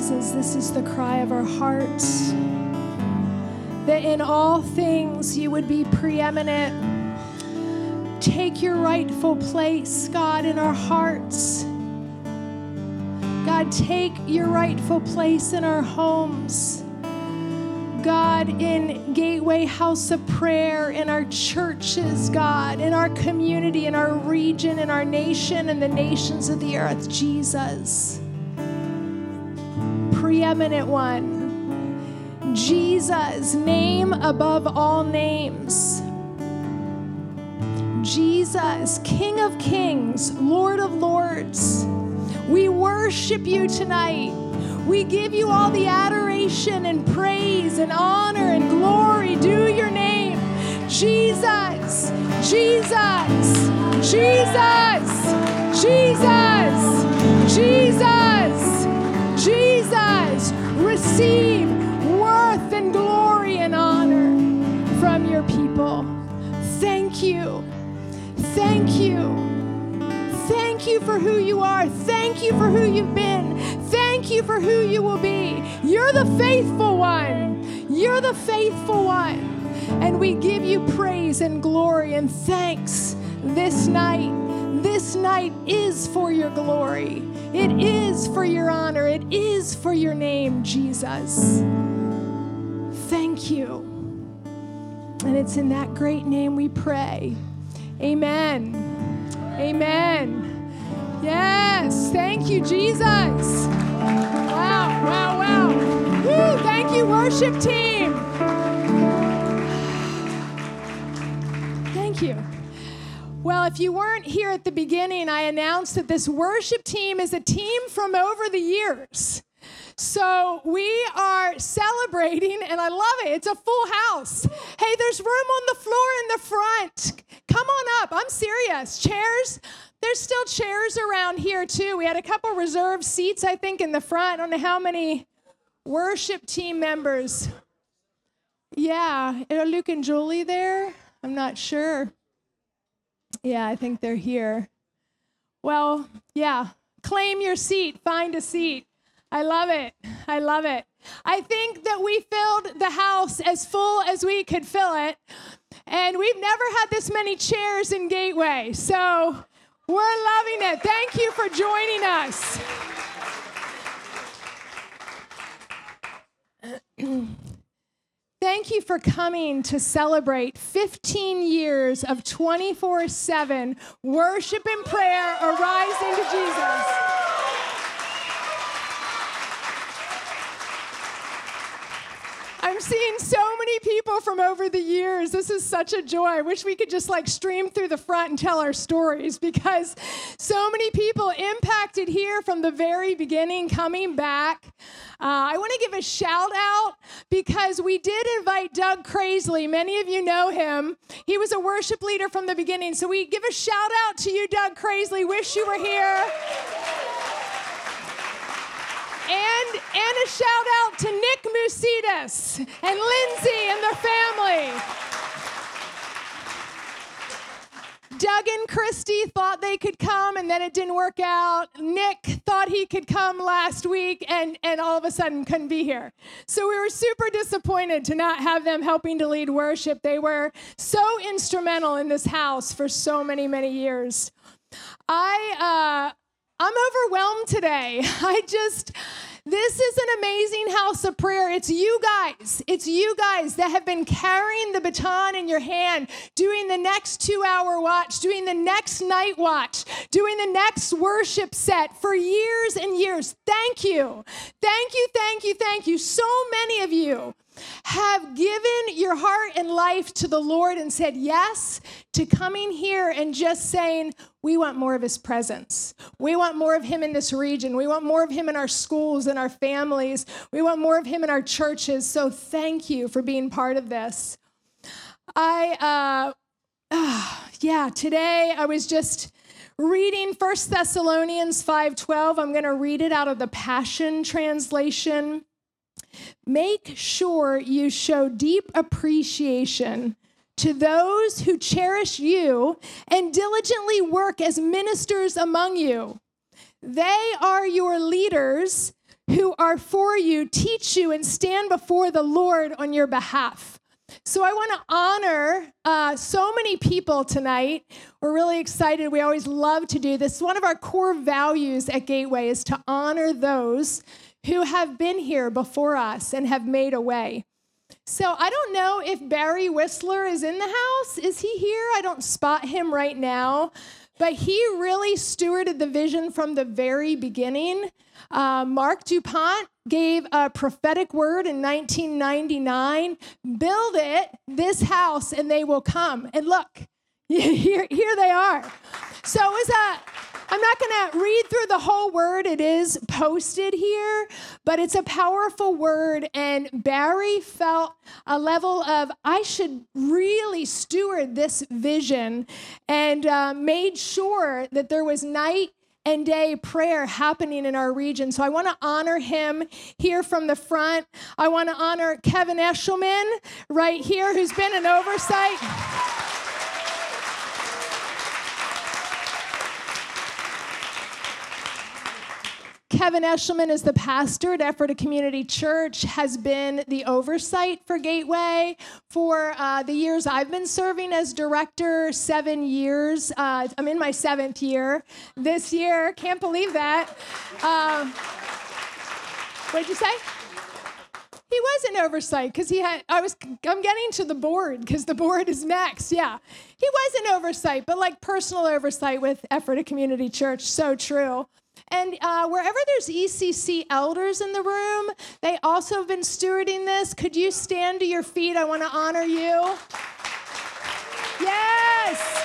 Jesus, this is the cry of our hearts. That in all things you would be preeminent. Take your rightful place, God, in our hearts. God, take your rightful place in our homes. God, in Gateway House of Prayer, in our churches, God, in our community, in our region, in our nation, and the nations of the earth, Jesus. Preeminent one. Jesus, name above all names. Jesus, King of Kings, Lord of Lords. We worship you tonight. We give you all the adoration and praise and honor and glory. Due your name. Jesus, Jesus, Jesus, Jesus, Jesus, Jesus. Receive worth and glory and honor from your people. Thank you. Thank you. Thank you for who you are. Thank you for who you've been. Thank you for who you will be. You're the faithful one. You're the faithful one. And we give you praise and glory and thanks this night. This night is for your glory. It is for your honor. It is for your name, Jesus. Thank you. And it's in that great name we pray. Amen. Amen. Yes. Thank you, Jesus. Wow, wow, wow. Woo, thank you, worship team. Thank you. Well, if you weren't here at the beginning, I announced that this worship team is a team from over the years. So we are celebrating, and I love it. It's a full house. Hey, there's room on the floor in the front. Come on up. I'm serious. Chairs. There's still chairs around here too. We had a couple reserved seats, I think, in the front. I don't know how many worship team members. Yeah, are Luke and Julie there? I'm not sure. Yeah, I think they're here. Well, yeah, claim your seat, find a seat. I love it. I love it. I think that we filled the house as full as we could fill it. And we've never had this many chairs in Gateway. So we're loving it. Thank you for joining us. Thank you for coming to celebrate 15 years of 24 7 worship and prayer arising to Jesus. I'm seeing so many people from over the years. This is such a joy. I wish we could just like stream through the front and tell our stories because so many people impacted here from the very beginning coming back. Uh, I want to give a shout out because we did invite Doug Crazley. Many of you know him. He was a worship leader from the beginning. So we give a shout out to you, Doug Crazley. Wish you were here. And, and a shout out to Nick Musitas and Lindsay and their family. Doug and Christy thought they could come and then it didn't work out. Nick thought he could come last week and, and all of a sudden couldn't be here. So we were super disappointed to not have them helping to lead worship. They were so instrumental in this house for so many, many years. I, uh, I'm overwhelmed today. I just, this is an amazing house of prayer. It's you guys. It's you guys that have been carrying the baton in your hand, doing the next two hour watch, doing the next night watch, doing the next worship set for years and years. Thank you. Thank you, thank you, thank you. So many of you have given your heart and life to the Lord and said yes to coming here and just saying, we want more of his presence. We want more of him in this region. We want more of him in our schools and our families. We want more of him in our churches. So thank you for being part of this. I, uh, yeah, today I was just reading 1 Thessalonians 5:12. I'm going to read it out of the Passion translation. Make sure you show deep appreciation to those who cherish you and diligently work as ministers among you. They are your leaders who are for you teach you and stand before the Lord on your behalf. So I want to honor uh, so many people tonight. We're really excited. We always love to do this. One of our core values at Gateway is to honor those who have been here before us and have made a way. So I don't know if Barry Whistler is in the house. Is he here? I don't spot him right now. But he really stewarded the vision from the very beginning. Uh, Marc Dupont gave a prophetic word in 1999 build it, this house, and they will come. And look, here, here they are. So it was a I'm not going to read through the whole word. It is posted here, but it's a powerful word. And Barry felt a level of, I should really steward this vision and uh, made sure that there was night and day prayer happening in our region. So I want to honor him here from the front. I want to honor Kevin Eshleman right here, who's been an oversight. Kevin Eshleman is the pastor at Ephrata Community Church, has been the oversight for Gateway for uh, the years I've been serving as director, seven years. Uh, I'm in my seventh year this year. Can't believe that. Um, what did you say? He was an oversight because he had. I was. I'm getting to the board because the board is next. Yeah, he was an oversight, but like personal oversight with Ephrata Community Church. So true. And uh, wherever there's ECC elders in the room, they also have been stewarding this. Could you stand to your feet? I want to honor you. Yes.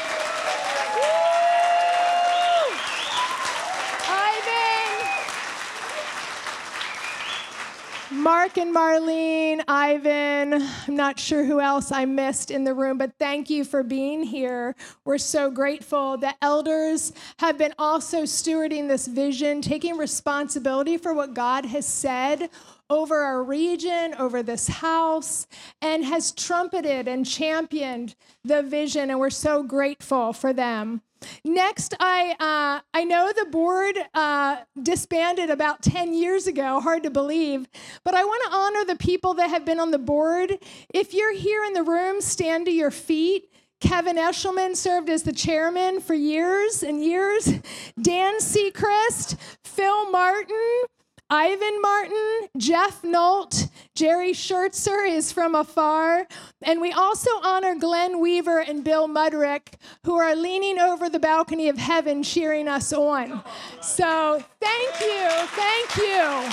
Mark and Marlene, Ivan, I'm not sure who else I missed in the room, but thank you for being here. We're so grateful. The elders have been also stewarding this vision, taking responsibility for what God has said over our region, over this house, and has trumpeted and championed the vision, and we're so grateful for them. Next, I, uh, I know the board uh, disbanded about 10 years ago, hard to believe, but I want to honor the people that have been on the board. If you're here in the room, stand to your feet. Kevin Eshleman served as the chairman for years and years. Dan Seacrest, Phil Martin, Ivan Martin, Jeff Nolt, Jerry Schertzer is from afar. And we also honor Glenn Weaver and Bill Mudrick, who are leaning over the balcony of heaven cheering us on. So thank you, thank you.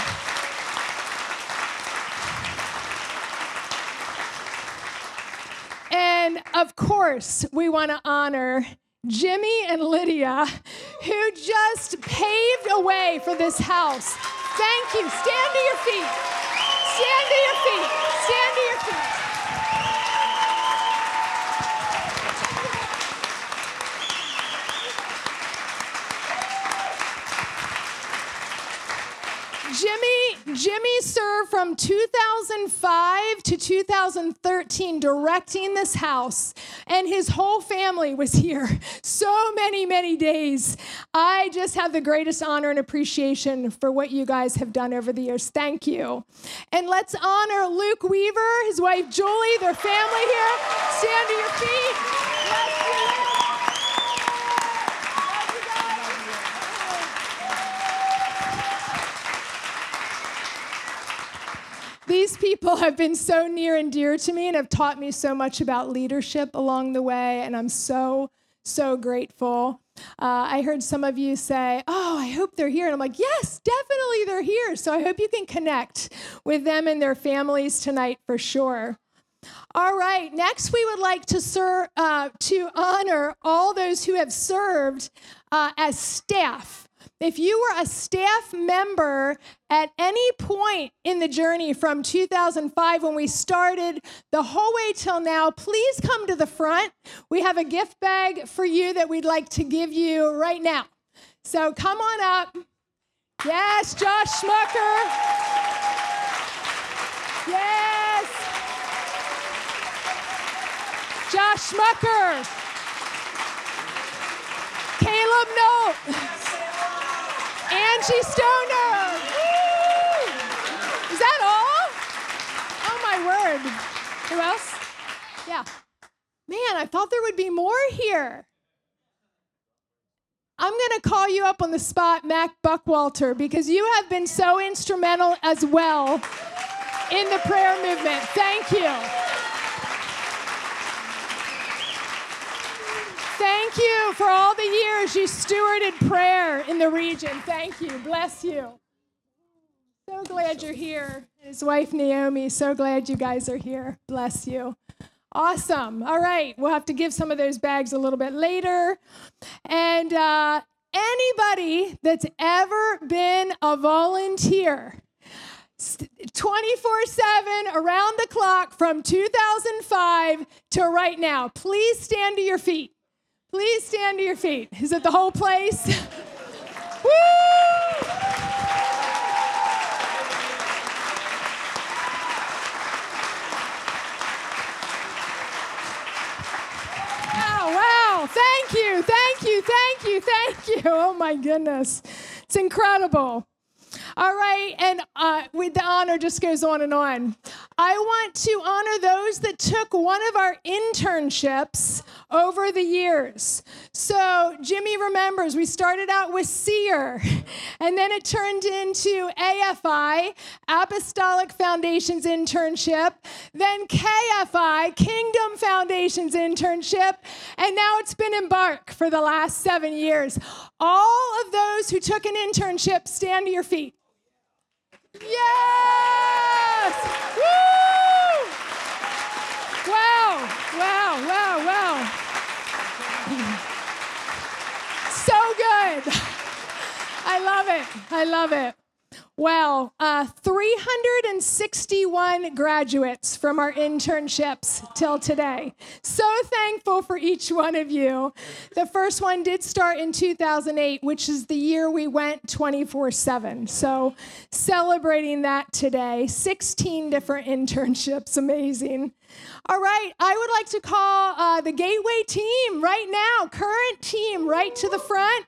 And of course, we want to honor Jimmy and Lydia, who just paved a way for this house. Thank you. Stand to your feet. Stand to your feet. Stand to your feet. Jimmy, Jimmy served from 2005 to 2013 directing this house, and his whole family was here so many, many days. I just have the greatest honor and appreciation for what you guys have done over the years. Thank you. And let's honor Luke Weaver, his wife Julie, their family here. Stand to your feet. These people have been so near and dear to me and have taught me so much about leadership along the way, and I'm so, so grateful. Uh, I heard some of you say, Oh, I hope they're here. And I'm like, Yes, definitely they're here. So I hope you can connect with them and their families tonight for sure. All right, next we would like to, ser- uh, to honor all those who have served uh, as staff if you were a staff member at any point in the journey from 2005 when we started the whole way till now, please come to the front. We have a gift bag for you that we'd like to give you right now. So come on up. Yes, Josh Schmucker. Yes. Josh Schmucker. Caleb Note. Angie Stoner. Is that all? Oh my word. Who else? Yeah. Man, I thought there would be more here. I'm going to call you up on the spot, Mac Buckwalter, because you have been so instrumental as well in the prayer movement. Thank you. Thank you for all the years you stewarded prayer in the region. Thank you. Bless you. So glad you're here. His wife Naomi, so glad you guys are here. Bless you. Awesome. All right. We'll have to give some of those bags a little bit later. And uh, anybody that's ever been a volunteer, 24 7 around the clock from 2005 to right now, please stand to your feet. Please stand to your feet. Is it the whole place? Woo! Wow, wow. Thank you, thank you, thank you, thank you. Oh my goodness. It's incredible. All right, and uh, with the honor just goes on and on. I want to honor those that took one of our internships over the years. So Jimmy remembers we started out with SEER, and then it turned into AFI, Apostolic Foundations Internship, then KFI, Kingdom Foundations Internship, and now it's been Embark for the last seven years. All of those who took an internship, stand to your feet. Yes! Woo! Wow, wow, wow, wow. So good. I love it. I love it. Well, uh, 361 graduates from our internships till today. So thankful for each one of you. The first one did start in 2008, which is the year we went 24 7. So celebrating that today. 16 different internships. Amazing. All right, I would like to call uh, the Gateway team right now, current team, right to the front.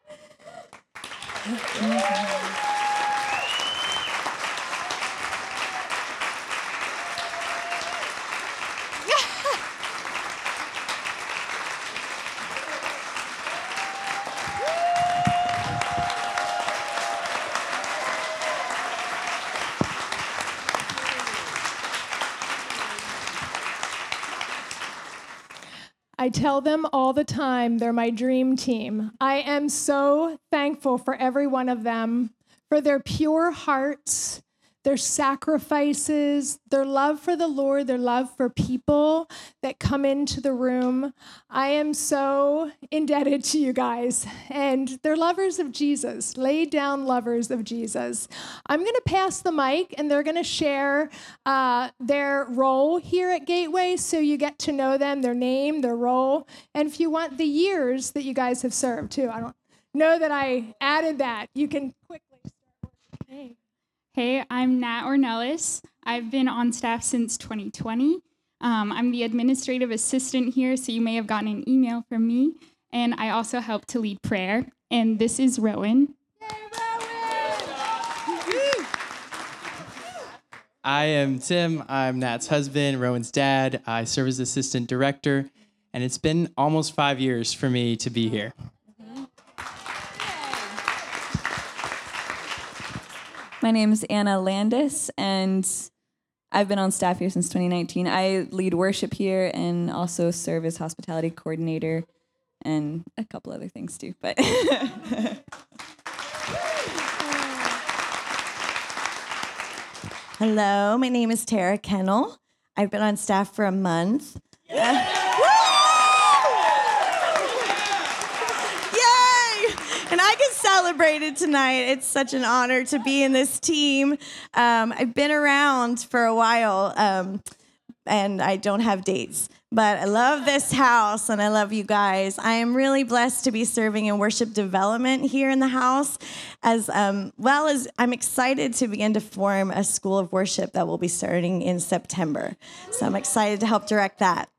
I tell them all the time they're my dream team. I am so thankful for every one of them, for their pure hearts, their sacrifices, their love for the Lord, their love for people that come into the room. I am so indebted to you guys. And they're lovers of Jesus, laid down lovers of Jesus. I'm going to pass the mic and they're going to share uh, their role here at Gateway so you get to know them, their name, their role, and if you want the years that you guys have served too. I don't know that I added that. You can quickly start working. Hey, I'm Nat Ornelis. I've been on staff since 2020. Um, I'm the administrative assistant here, so you may have gotten an email from me. And I also help to lead prayer. And this is Rowan. I am Tim. I'm Nat's husband, Rowan's dad. I serve as assistant director, and it's been almost five years for me to be here. My name is Anna Landis, and I've been on staff here since 2019. I lead worship here and also serve as hospitality coordinator and a couple other things too. But Hello, my name is Tara Kennel. I've been on staff for a month. Yeah. and I get celebrated tonight. It's such an honor to be in this team. Um, I've been around for a while, um, and I don't have dates, but I love this house and I love you guys. I am really blessed to be serving in worship development here in the house, as um, well as I'm excited to begin to form a school of worship that will be starting in September. So I'm excited to help direct that.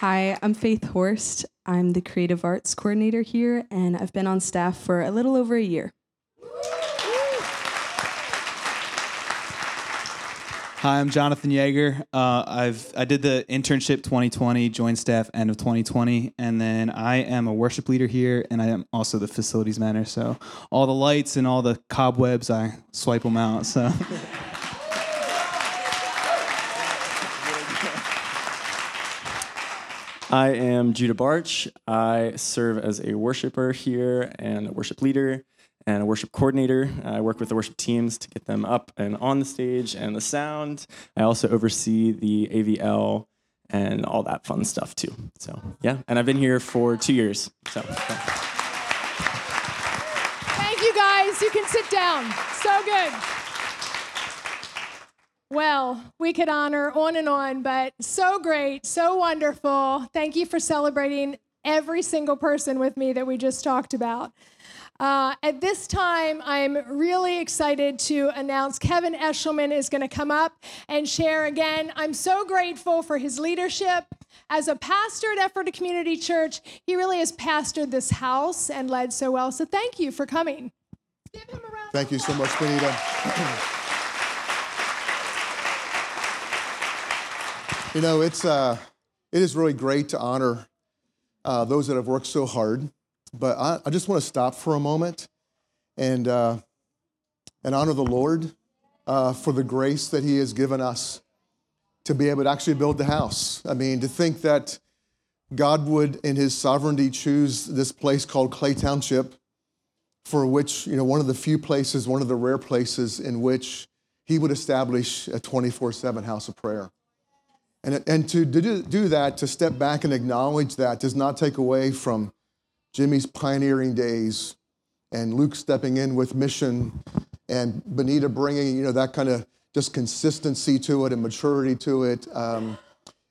Hi, I'm Faith Horst. I'm the creative arts coordinator here, and I've been on staff for a little over a year. Hi, I'm Jonathan Yeager. Uh, I've I did the internship 2020, joined staff end of 2020, and then I am a worship leader here, and I am also the facilities manager. So all the lights and all the cobwebs, I swipe them out. So. I am Judah Barch. I serve as a worshiper here and a worship leader and a worship coordinator. I work with the worship teams to get them up and on the stage and the sound. I also oversee the AVL and all that fun stuff too. So, yeah, and I've been here for two years. So. Thank you guys. You can sit down. So good. Well, we could honor on and on, but so great, so wonderful. Thank you for celebrating every single person with me that we just talked about. Uh, at this time, I'm really excited to announce Kevin Eshleman is going to come up and share again. I'm so grateful for his leadership. As a pastor at Ephrata Community Church, he really has pastored this house and led so well. So thank you for coming. Thank you so much, Bonita. you know, it's uh, it is really great to honor uh, those that have worked so hard. But I, I just want to stop for a moment and uh, and honor the Lord uh, for the grace that He has given us to be able to actually build the house. I mean, to think that God would, in His sovereignty, choose this place called Clay Township, for which you know one of the few places, one of the rare places in which He would establish a 24/7 house of prayer. And, and to do, do that, to step back and acknowledge that, does not take away from Jimmy's pioneering days and Luke stepping in with mission and Bonita bringing, you know, that kind of just consistency to it and maturity to it. Um,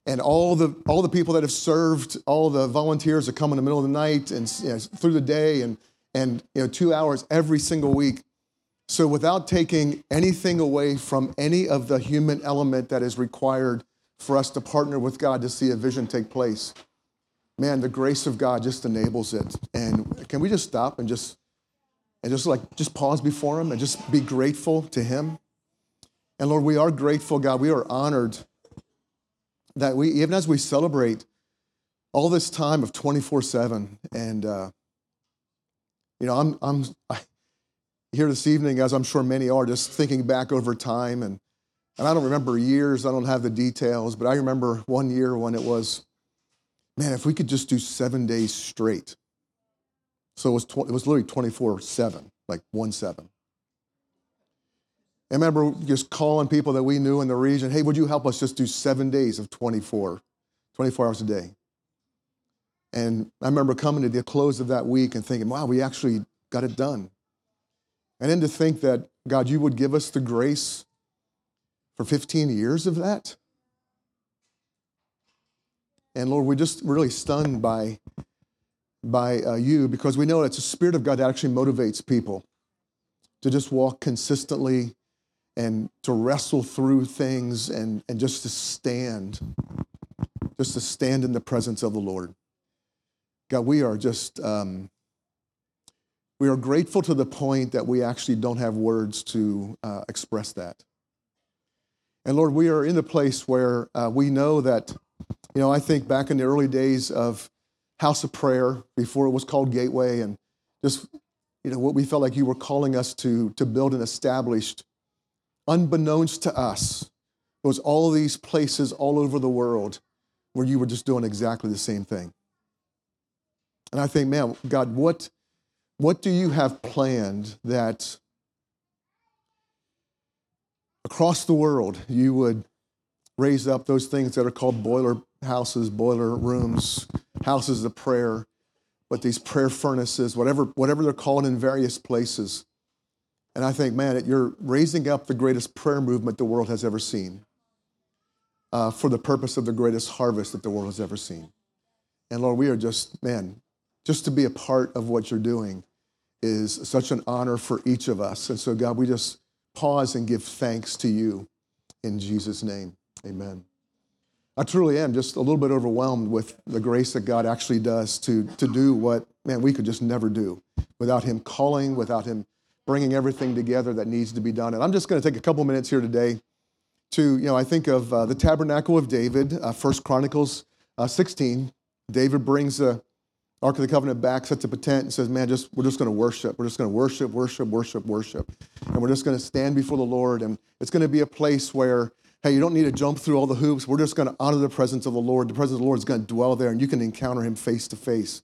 and all the, all the people that have served, all the volunteers that come in the middle of the night and you know, through the day and, and you know, two hours every single week. So without taking anything away from any of the human element that is required for us to partner with God to see a vision take place. Man, the grace of God just enables it. And can we just stop and just and just like just pause before him and just be grateful to him? And Lord, we are grateful, God. We are honored that we even as we celebrate all this time of 24/7 and uh you know, I'm I'm I, here this evening as I'm sure many are just thinking back over time and and I don't remember years, I don't have the details, but I remember one year when it was, man, if we could just do seven days straight. So it was, tw- it was literally 24 7, like 1 7. I remember just calling people that we knew in the region, hey, would you help us just do seven days of 24, 24 hours a day? And I remember coming to the close of that week and thinking, wow, we actually got it done. And then to think that, God, you would give us the grace for 15 years of that. And Lord, we're just really stunned by, by uh, you because we know it's the Spirit of God that actually motivates people to just walk consistently and to wrestle through things and, and just to stand, just to stand in the presence of the Lord. God, we are just, um, we are grateful to the point that we actually don't have words to uh, express that. And Lord, we are in the place where uh, we know that, you know, I think back in the early days of House of Prayer, before it was called Gateway, and just, you know, what we felt like you were calling us to, to build and established, unbeknownst to us, was all these places all over the world where you were just doing exactly the same thing. And I think, man, God, what, what do you have planned that across the world, you would raise up those things that are called boiler houses, boiler rooms, houses of prayer, but these prayer furnaces, whatever, whatever they're called in various places. And I think, man, you're raising up the greatest prayer movement the world has ever seen uh, for the purpose of the greatest harvest that the world has ever seen. And Lord, we are just, man, just to be a part of what you're doing is such an honor for each of us. And so, God, we just pause and give thanks to you in Jesus' name. Amen. I truly am just a little bit overwhelmed with the grace that God actually does to, to do what, man, we could just never do without Him calling, without Him bringing everything together that needs to be done. And I'm just going to take a couple minutes here today to, you know, I think of uh, the tabernacle of David, uh, First Chronicles uh, 16. David brings the Ark of the Covenant back, sets up a tent, and says, "Man, just we're just going to worship. We're just going to worship, worship, worship, worship, and we're just going to stand before the Lord. And it's going to be a place where, hey, you don't need to jump through all the hoops. We're just going to honor the presence of the Lord. The presence of the Lord is going to dwell there, and you can encounter Him face to face.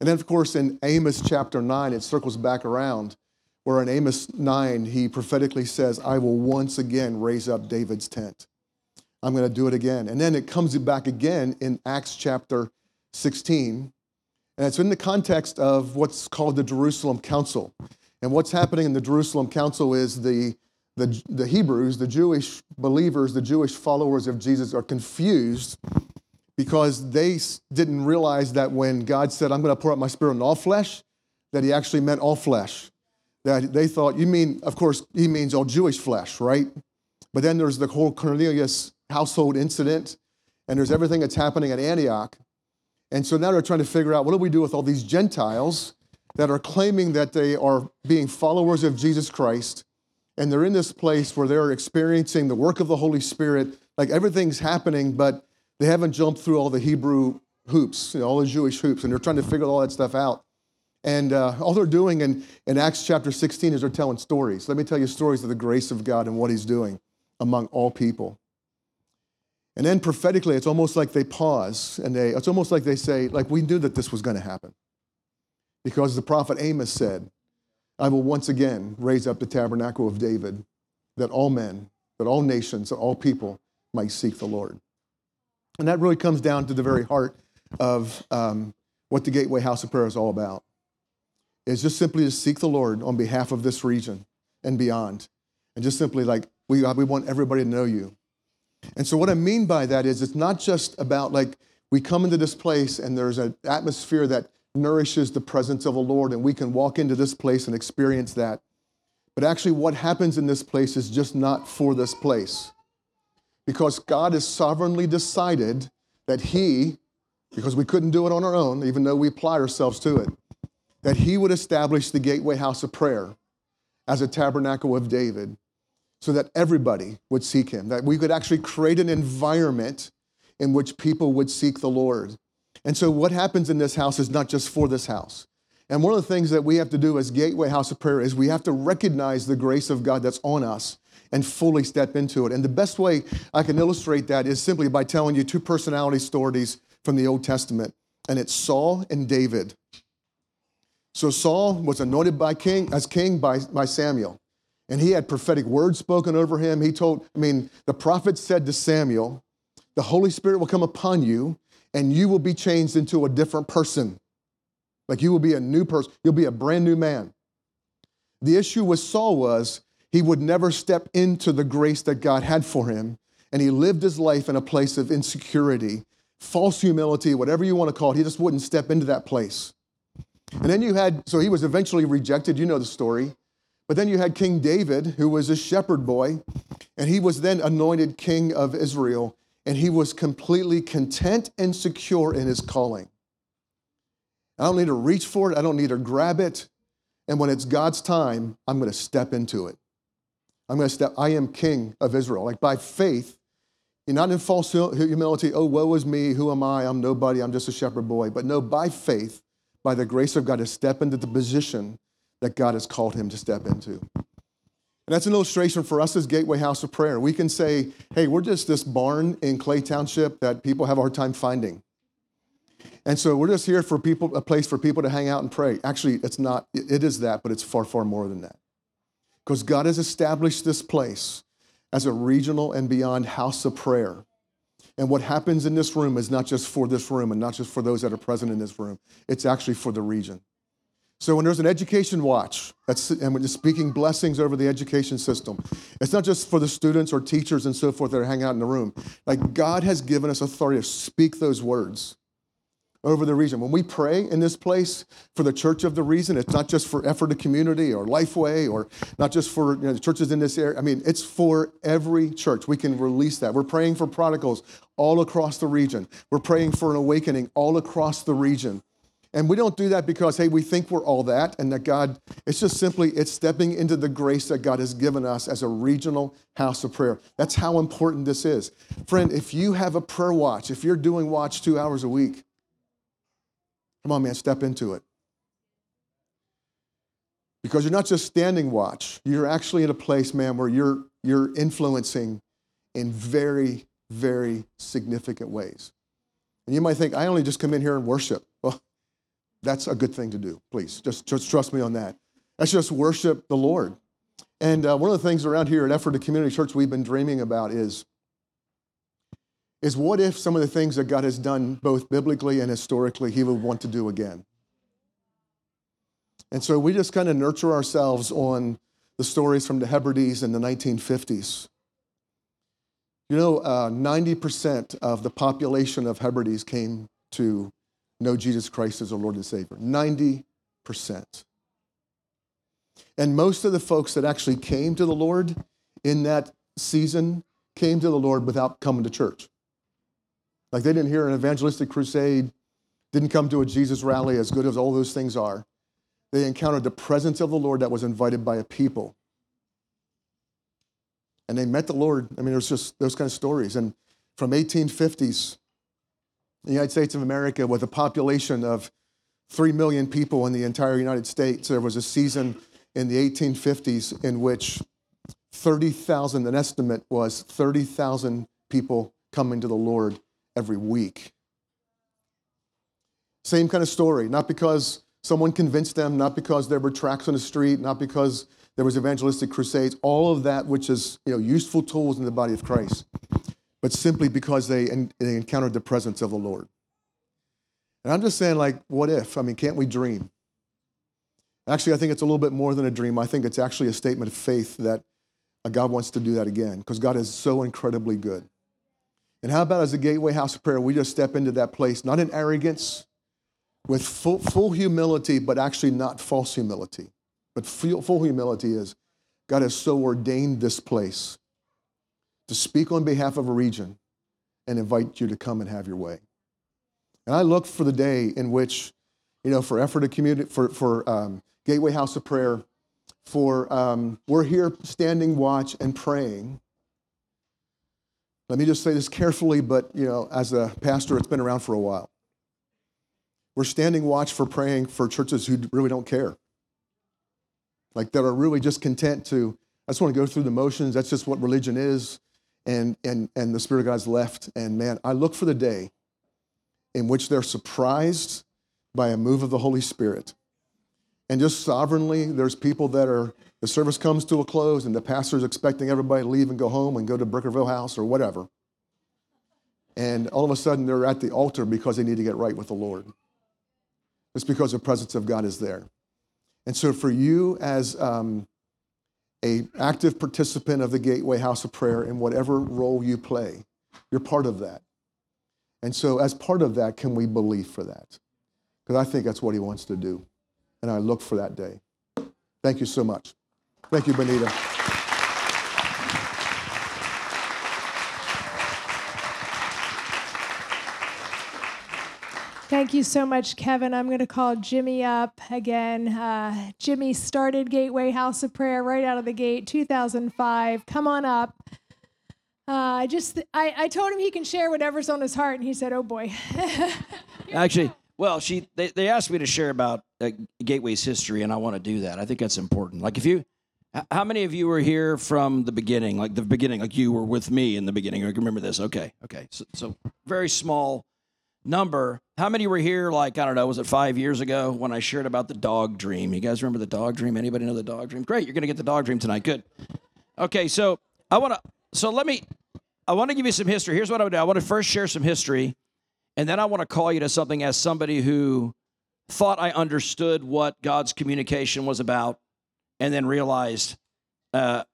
And then, of course, in Amos chapter nine, it circles back around, where in Amos nine he prophetically says, "I will once again raise up David's tent. I'm going to do it again." And then it comes back again in Acts chapter 16 and it's in the context of what's called the Jerusalem Council. And what's happening in the Jerusalem Council is the, the, the Hebrews, the Jewish believers, the Jewish followers of Jesus are confused because they didn't realize that when God said, I'm going to pour out my spirit on all flesh, that he actually meant all flesh. That they thought, you mean, of course, he means all Jewish flesh, right? But then there's the whole Cornelius household incident, and there's everything that's happening at Antioch. And so now they're trying to figure out what do we do with all these Gentiles that are claiming that they are being followers of Jesus Christ. And they're in this place where they're experiencing the work of the Holy Spirit. Like everything's happening, but they haven't jumped through all the Hebrew hoops, you know, all the Jewish hoops. And they're trying to figure all that stuff out. And uh, all they're doing in, in Acts chapter 16 is they're telling stories. Let me tell you stories of the grace of God and what He's doing among all people. And then prophetically, it's almost like they pause and they, it's almost like they say, like, we knew that this was going to happen. Because the prophet Amos said, I will once again raise up the tabernacle of David, that all men, that all nations, that all people might seek the Lord. And that really comes down to the very heart of um, what the Gateway House of Prayer is all about. It's just simply to seek the Lord on behalf of this region and beyond. And just simply like, we, we want everybody to know you. And so, what I mean by that is, it's not just about like we come into this place and there's an atmosphere that nourishes the presence of the Lord, and we can walk into this place and experience that. But actually, what happens in this place is just not for this place. Because God has sovereignly decided that He, because we couldn't do it on our own, even though we apply ourselves to it, that He would establish the Gateway House of Prayer as a tabernacle of David so that everybody would seek him, that we could actually create an environment in which people would seek the Lord. And so, what happens in this house is not just for this house. And one of the things that we have to do as Gateway House of Prayer is we have to recognize the grace of God that's on us and fully step into it. And the best way I can illustrate that is simply by telling you two personality stories from the Old Testament, and it's Saul and David. So Saul was anointed by king as king by, by Samuel and he had prophetic words spoken over him. He told, I mean, the prophet said to Samuel, The Holy Spirit will come upon you, and you will be changed into a different person. Like you will be a new person, you'll be a brand new man. The issue with Saul was he would never step into the grace that God had for him, and he lived his life in a place of insecurity, false humility, whatever you want to call it. He just wouldn't step into that place. And then you had, so he was eventually rejected. You know the story. But then you had King David, who was a shepherd boy, and he was then anointed king of Israel, and he was completely content and secure in his calling. I don't need to reach for it, I don't need to grab it. And when it's God's time, I'm going to step into it. I'm going to step, I am king of Israel. Like by faith, you're not in false humility, oh, woe is me, who am I? I'm nobody, I'm just a shepherd boy. But no, by faith, by the grace of God, to step into the position that God has called him to step into. And that's an illustration for us as Gateway House of Prayer. We can say, hey, we're just this barn in Clay Township that people have a hard time finding. And so we're just here for people, a place for people to hang out and pray. Actually, it's not, it is that, but it's far, far more than that. Because God has established this place as a regional and beyond house of prayer. And what happens in this room is not just for this room and not just for those that are present in this room, it's actually for the region. So when there's an education watch, and we're just speaking blessings over the education system, it's not just for the students or teachers and so forth that are hanging out in the room. Like God has given us authority to speak those words over the region. When we pray in this place for the church of the region, it's not just for Ephrata Community or Lifeway or not just for you know, the churches in this area. I mean, it's for every church. We can release that. We're praying for prodigals all across the region. We're praying for an awakening all across the region. And we don't do that because, hey, we think we're all that and that God, it's just simply, it's stepping into the grace that God has given us as a regional house of prayer. That's how important this is. Friend, if you have a prayer watch, if you're doing watch two hours a week, come on, man, step into it. Because you're not just standing watch, you're actually in a place, man, where you're, you're influencing in very, very significant ways. And you might think, I only just come in here and worship. Well, that's a good thing to do. Please, just, just trust me on that. That's just worship the Lord. And uh, one of the things around here at Ephrata Community Church we've been dreaming about is, is what if some of the things that God has done both biblically and historically, He would want to do again? And so we just kind of nurture ourselves on the stories from the Hebrides in the 1950s. You know, uh, 90% of the population of Hebrides came to know Jesus Christ as a Lord and Savior. 90%. And most of the folks that actually came to the Lord in that season came to the Lord without coming to church. Like they didn't hear an evangelistic crusade, didn't come to a Jesus rally, as good as all those things are. They encountered the presence of the Lord that was invited by a people. And they met the Lord. I mean, there's just those kind of stories. And from 1850s, the United States of America, with a population of 3 million people in the entire United States, there was a season in the 1850s in which 30,000, an estimate was 30,000 people coming to the Lord every week. Same kind of story, not because someone convinced them, not because there were tracks on the street, not because there was evangelistic crusades, all of that which is you know, useful tools in the body of Christ, but simply because they, they encountered the presence of the Lord. And I'm just saying, like, what if? I mean, can't we dream? Actually, I think it's a little bit more than a dream. I think it's actually a statement of faith that uh, God wants to do that again because God is so incredibly good. And how about as a gateway house of prayer, we just step into that place, not in arrogance, with full, full humility, but actually not false humility. But full, full humility is God has so ordained this place to speak on behalf of a region and invite you to come and have your way. And I look for the day in which, you know, for Ephrata Community, for, for um, Gateway House of Prayer, for um, we're here standing watch and praying. Let me just say this carefully, but you know, as a pastor, it's been around for a while. We're standing watch for praying for churches who really don't care. Like that are really just content to, I just want to go through the motions. That's just what religion is. And and and the Spirit of God's left. And man, I look for the day in which they're surprised by a move of the Holy Spirit. And just sovereignly, there's people that are, the service comes to a close and the pastor's expecting everybody to leave and go home and go to Brickerville House or whatever. And all of a sudden, they're at the altar because they need to get right with the Lord. It's because the presence of God is there. And so, for you as um, a active participant of the Gateway House of Prayer in whatever role you play, you're part of that. And so, as part of that, can we believe for that? Because I think that's what He wants to do. And I look for that day. Thank you so much. Thank you, Bonita. Thank you so much, Kevin. I'm going to call Jimmy up again. Uh, Jimmy started Gateway House of Prayer right out of the gate, 2005. Come on up. Uh, I just, I, I told him he can share whatever's on his heart, and he said, "Oh boy." Actually, well, she they, they asked me to share about uh, Gateway's history, and I want to do that. I think that's important. Like, if you, how many of you were here from the beginning? Like the beginning, like you were with me in the beginning. I can remember this. Okay, okay. So, so very small number. How many were here? Like I don't know. Was it five years ago when I shared about the dog dream? You guys remember the dog dream? Anybody know the dog dream? Great, you're gonna get the dog dream tonight. Good. Okay, so I want to. So let me. I want to give you some history. Here's what I would do. I want to first share some history, and then I want to call you to something as somebody who thought I understood what God's communication was about, and then realized. Uh,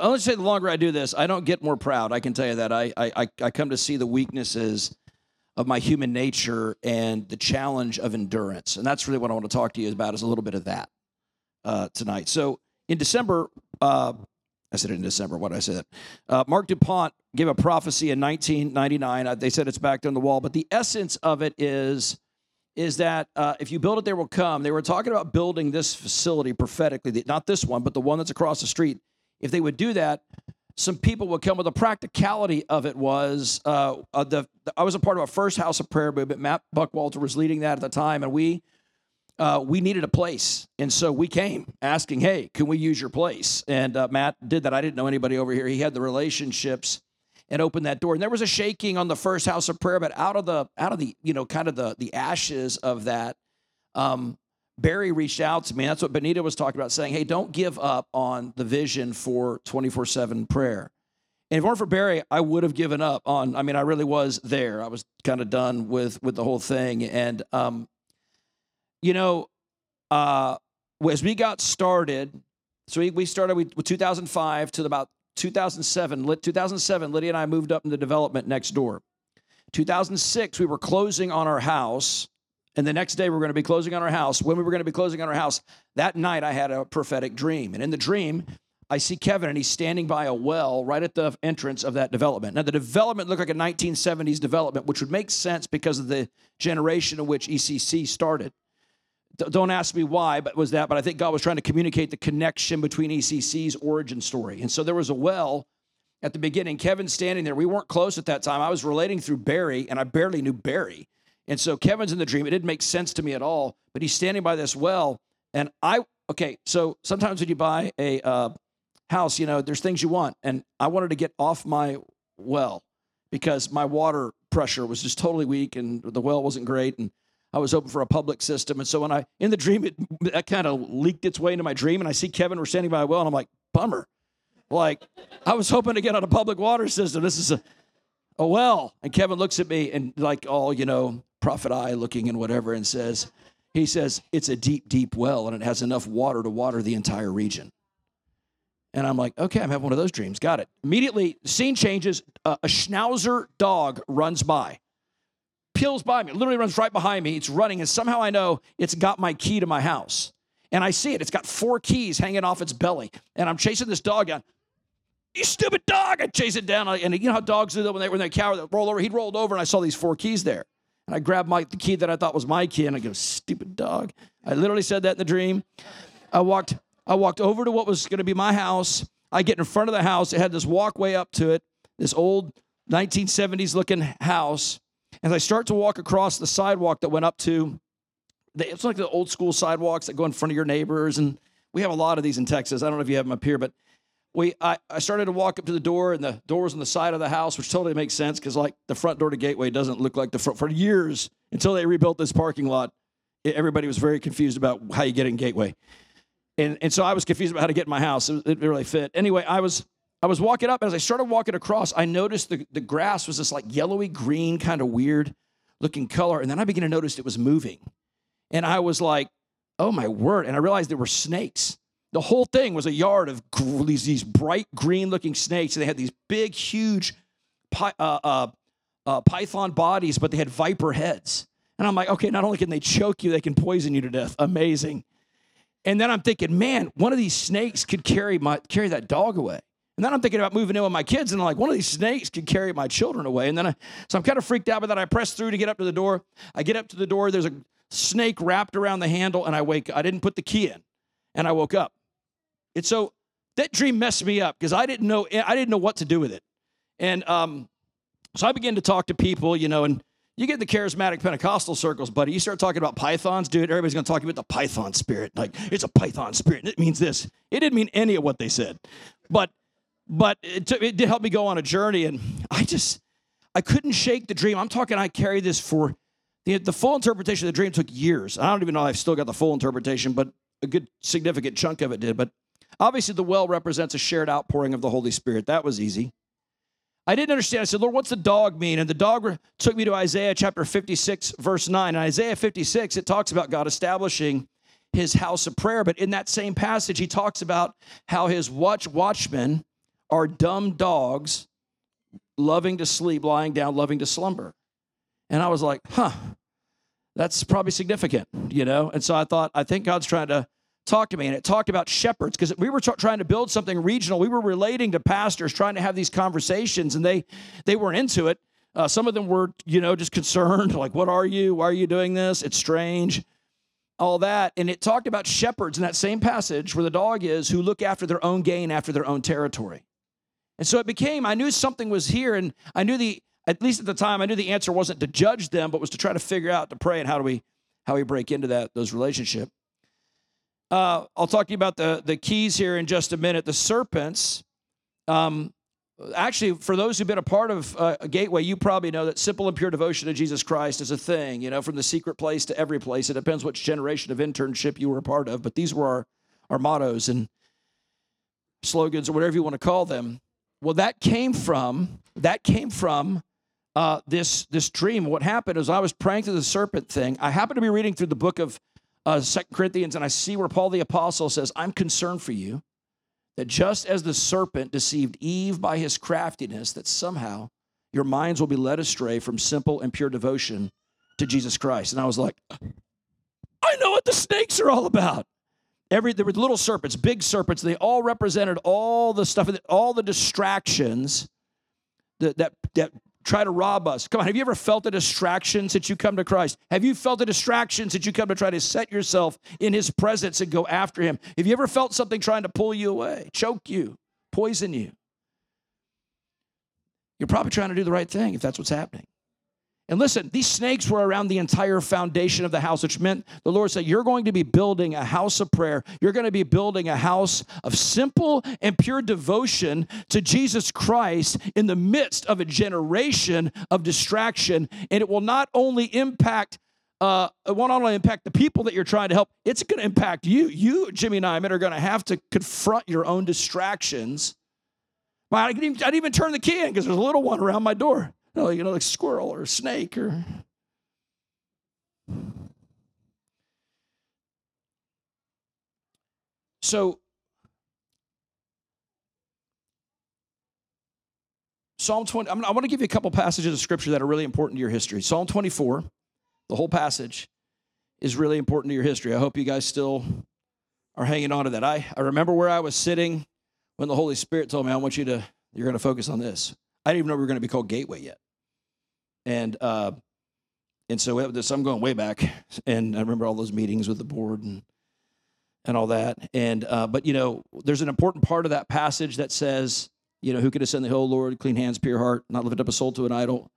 I would say the longer I do this, I don't get more proud. I can tell you that. I I I come to see the weaknesses of my human nature and the challenge of endurance, and that's really what I want to talk to you about. Is a little bit of that uh, tonight. So in December, uh, I said it in December. What did I said? Uh, Marc Dupont gave a prophecy in 1999. Uh, They said it's back on the wall, but the essence of it is is that uh, if you build it, they will come. They were talking about building this facility prophetically, not this one, but the one that's across the street. If they would do that, some people would come. Well, the practicality of it was uh, uh, the, the- I was a part of a first House of Prayer movement. Matt Buckwalter was leading that at the time, and we uh, we needed a place, and so we came asking, "Hey, can we use your place?" And uh, Matt did that. I didn't know anybody over here. He had the relationships and opened that door. And there was a shaking on the first house of prayer, but out of the out of the you know kind of the the ashes of that, um, Barry reached out to me. That's what Bonita was talking about, saying, "Hey, don't give up on the vision for twenty four seven prayer." And if it weren't for Barry, I would have given up on. I mean, I really was there. I was kind of done with with the whole thing, and um, you know, uh, as we got started, so we, we started with 2005 to about 2007. 2007, Lydia and I moved up into the development next door. 2006, we were closing on our house, and the next day we are going to be closing on our house. When we were going to be closing on our house, that night I had a prophetic dream, and in the dream. I see Kevin and he's standing by a well right at the entrance of that development. Now, the development looked like a 1970s development, which would make sense because of the generation in which ECC started. Don't ask me why, but was that? But I think God was trying to communicate the connection between ECC's origin story. And so there was a well at the beginning. Kevin's standing there. We weren't close at that time. I was relating through Barry, and I barely knew Barry. And so Kevin's in the dream. It didn't make sense to me at all. But he's standing by this well, and I okay. So sometimes when you buy a uh, house, you know, there's things you want, and I wanted to get off my well because my water pressure was just totally weak, and the well wasn't great, and I was hoping for a public system. And so when I in the dream, it kind of leaked its way into my dream, and I see Kevin we're standing by a well, and I'm like, bummer. Like I was hoping to get on a public water system. This is a a well. And Kevin looks at me and like all, you know, prophet eye looking and whatever, and says, he says, it's a deep, deep well, and it has enough water to water the entire region. And I'm like, okay, I'm having one of those dreams. Got it. Immediately, scene changes. Uh, a schnauzer dog runs by, peels by me, literally runs right behind me. It's running, and somehow I know it's got my key to my house. And I see it. It's got four keys hanging off its belly. And I'm chasing this dog down. You stupid dog! I chase it down. And you know how dogs do that when they when they cower, they roll over. He'd rolled over, and I saw these four keys there. And I grabbed my the key that I thought was my key, and I go, "Stupid dog!" I literally said that in the dream. I walked I walked over to what was going to be my house. I get in front of the house. It had this walkway up to it, this old 1970s looking house. As I start to walk across the sidewalk that went up to, the, it's like the old school sidewalks that go in front of your neighbors. And we have a lot of these in Texas. I don't know if you have them up here, but we I, I started to walk up to the door, and the door was on the side of the house, which totally makes sense because like the front door to Gateway doesn't look like the front for years until they rebuilt this parking lot. everybody was very confused about how you get in Gateway and and so I was confused about how to get in my house. It, it really fit. Anyway, I was I was walking up, and as I started walking across, I noticed the the grass was this like yellowy green, kind of weird looking color, and then I began to notice it was moving, and I was like, "Oh my word!" And I realized there were snakes. The whole thing was a yard of these these bright green looking snakes, and they had these big, huge uh, uh, uh, python bodies, but they had viper heads. And I'm like, okay, not only can they choke you, they can poison you to death. Amazing. And then I'm thinking, man, one of these snakes could carry my carry that dog away. And then I'm thinking about moving in with my kids, and I'm like, one of these snakes could carry my children away. And then I, so I'm kind of freaked out, but that. I press through to get up to the door. I get up to the door. There's a snake wrapped around the handle, and I wake. I didn't put the key in, and I woke up. And so that dream messed me up because I didn't know. I didn't know what to do with it. And um, so I began to talk to people, you know, and you get in the charismatic Pentecostal circles, buddy. You start talking about pythons, dude. Everybody's going to talk about the python spirit. Like it's a python spirit. And it means this. It didn't mean any of what they said, but but it, took, it did help me go on a journey. And I just I couldn't shake the dream. I'm talking. I carried this for the the full interpretation of the dream took years. I don't even know if I've still got the full interpretation, but a good significant chunk of it did. But obviously, the well represents a shared outpouring of the Holy Spirit. That was easy. I didn't understand. I said, Lord, what's the dog mean? And the dog took me to Isaiah chapter 56, verse 9. In Isaiah 56, it talks about God establishing his house of prayer. But in that same passage, he talks about how his watch watchmen are dumb dogs, loving to sleep, lying down, loving to slumber. And I was like, huh, that's probably significant, you know? And so I thought, I think God's trying to talk to me. And it talked about shepherds because we were t- trying to build something regional. We were relating to pastors, trying to have these conversations, and they they weren't into it. Uh, some of them were, you know, just concerned, like, what are you? Why are you doing this? It's strange. All that. And it talked about shepherds in that same passage where the dog is who look after their own gain, after their own territory. And so it became, I knew something was here, and I knew the, at least at the time, I knew the answer wasn't to judge them, but was to try to figure out to pray and how do we how we break into that those relationship. Uh, I'll talk to you about the the keys here in just a minute. The serpents. Um, actually, for those who've been a part of uh, Gateway, you probably know that simple and pure devotion to Jesus Christ is a thing. You know, from the secret place to every place. It depends which generation of internship you were a part of, but these were our our mottos and slogans or whatever you want to call them. Well, that came from that came from uh, this this dream. What happened is I was praying through the serpent thing. I happened to be reading through the book of uh, Second Corinthians, and I see where Paul the apostle says, "I'm concerned for you that just as the serpent deceived Eve by his craftiness, that somehow your minds will be led astray from simple and pure devotion to Jesus Christ." And I was like, "I know what the snakes are all about." Every there were little serpents, big serpents. They all represented all the stuff, all the distractions that that that try to rob us. Come on, have you ever felt a distraction since you come to Christ? Have you felt a distraction since you come to try to set yourself in His presence and go after Him? Have you ever felt something trying to pull you away, choke you, poison you? You're probably trying to do the right thing if that's what's happening. And listen, these snakes were around the entire foundation of the house, which meant the Lord said, You're going to be building a house of prayer. You're going to be building a house of simple and pure devotion to Jesus Christ in the midst of a generation of distraction. And it will not only impact uh, it won't only impact the people that you're trying to help, it's going to impact you. You, Jimmy and I, are going to have to confront your own distractions. I didn't I didn't even turn the key in because there's a little one around my door no, you know, like squirrel or snake or. So, Psalm 20, I'm, I want to give you a couple passages of scripture that are really important to your history. Psalm 24, the whole passage is really important to your history. I hope you guys still are hanging on to that. I, I remember where I was sitting when the Holy Spirit told me, I want you to, you're going to focus on this. I didn't even know we were going to be called Gateway yet and uh, and so this I'm going way back, and I remember all those meetings with the board and and all that. And uh, but you know, there's an important part of that passage that says, you know, who could ascend the hill, Lord, clean hands, pure heart, not lift up a soul to an idol.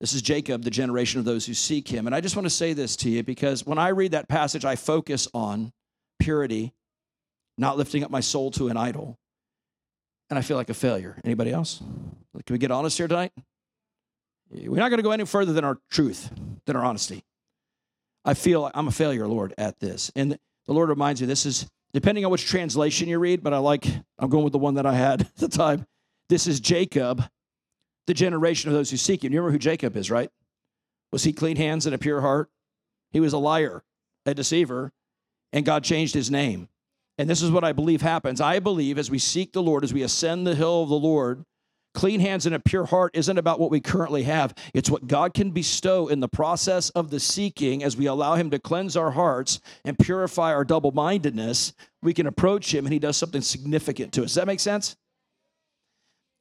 This is Jacob, the generation of those who seek him. And I just want to say this to you because when I read that passage, I focus on purity, not lifting up my soul to an idol. And I feel like a failure. Anybody else? Can we get honest here tonight? We're not going to go any further than our truth, than our honesty. I feel like I'm a failure, Lord, at this. And the Lord reminds me this is, depending on which translation you read, but I like, I'm going with the one that I had at the time. This is Jacob, the generation of those who seek him. You remember who Jacob is, right? Was he clean hands and a pure heart? He was a liar, a deceiver, and God changed his name. And this is what I believe happens. I believe as we seek the Lord, as we ascend the hill of the Lord, Clean hands and a pure heart isn't about what we currently have. It's what God can bestow in the process of the seeking as we allow Him to cleanse our hearts and purify our double mindedness. We can approach Him and He does something significant to us. Does that make sense?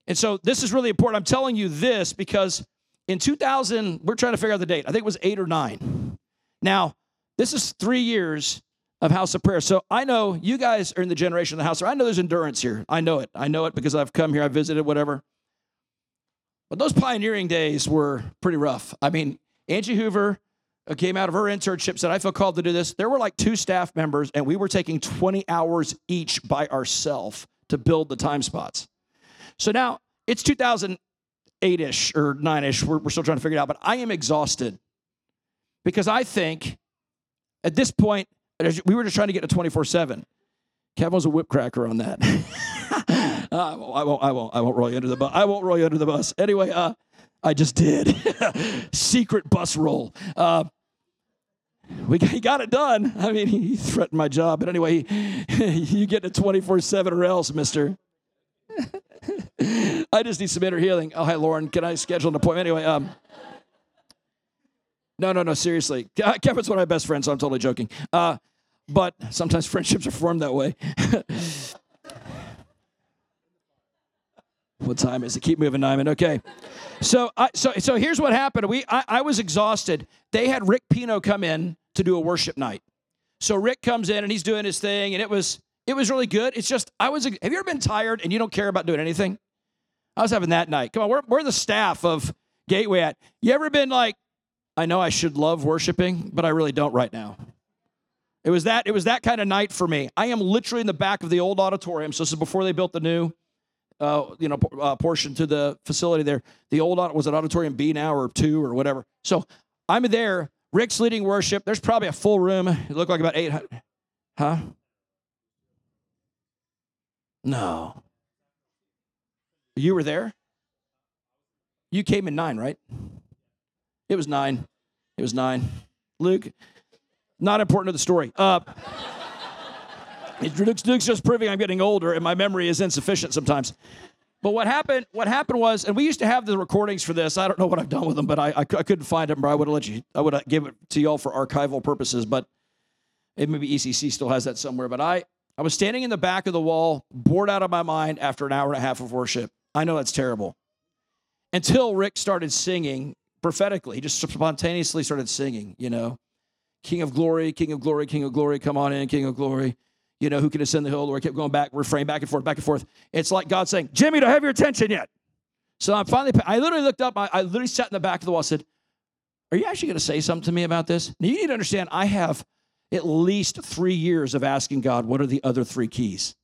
And so this is really important. I'm telling you this because in 2000, we're trying to figure out the date. I think it was eight or nine. Now, this is three years of House of Prayer. So I know you guys are in the generation of the House. I know there's endurance here. I know it. I know it because I've come here, I've visited, whatever. But those pioneering days were pretty rough. I mean, Angie Hoover uh, came out of her internship, said, I feel called to do this. There were like two staff members, and we were taking 20 hours each by ourselves to build the time spots. So now it's 2008 ish or 9 ish. We're, we're still trying to figure it out, but I am exhausted because I think at this point, we were just trying to get to 24 7. Kevin was a whip cracker on that. Uh, I won't. I won't. I won't roll you under the bus. I won't roll you under the bus. Anyway, uh, I just did. Secret bus roll. Uh, we he got it done. I mean, he threatened my job, but anyway, you get to twenty four seven or else, Mister. I just need some inner healing. Oh, hi, Lauren. Can I schedule an appointment? Anyway, um, no, no, no. Seriously, Kevin's one of my best friends, so I'm totally joking. Uh, but sometimes friendships are formed that way. What time is it? Keep moving, Nimon. Okay. So, I, so, so here's what happened. We, I, I was exhausted. They had Rick Pino come in to do a worship night. So Rick comes in and he's doing his thing, and it was, it was really good. It's just, I was. Have you ever been tired and you don't care about doing anything? I was having that night. Come on, where, where the staff of Gateway at? You ever been like, I know I should love worshiping, but I really don't right now. It was that. It was that kind of night for me. I am literally in the back of the old auditorium. So this is before they built the new, uh, you know, uh, portion to the facility there. The old was it auditorium B now or two or whatever. So I'm there. Rick's leading worship. There's probably a full room. It looked like about 800. Huh? No. You were there? You came in nine, right? It was nine. It was nine. Luke, not important to the story. Uh, Luke's, Luke's just proving I'm getting older and my memory is insufficient sometimes. But what happened? What happened was, and we used to have the recordings for this. I don't know what I've done with them, but I, I, I couldn't find them. Or I would have let you. I would have give it to y'all for archival purposes. But it maybe ECC still has that somewhere. But I I was standing in the back of the wall, bored out of my mind after an hour and a half of worship. I know that's terrible. Until Rick started singing prophetically, he just spontaneously started singing. You know, King of Glory, King of Glory, King of Glory, come on in, King of Glory you know, who can ascend the hill? Lord kept going back, refrain back and forth, back and forth. It's like God saying, Jimmy, do I have your attention yet? So I'm finally, I literally looked up, I, I literally sat in the back of the wall, said, Are you actually going to say something to me about this? Now you need to understand, I have at least three years of asking God, what are the other three keys?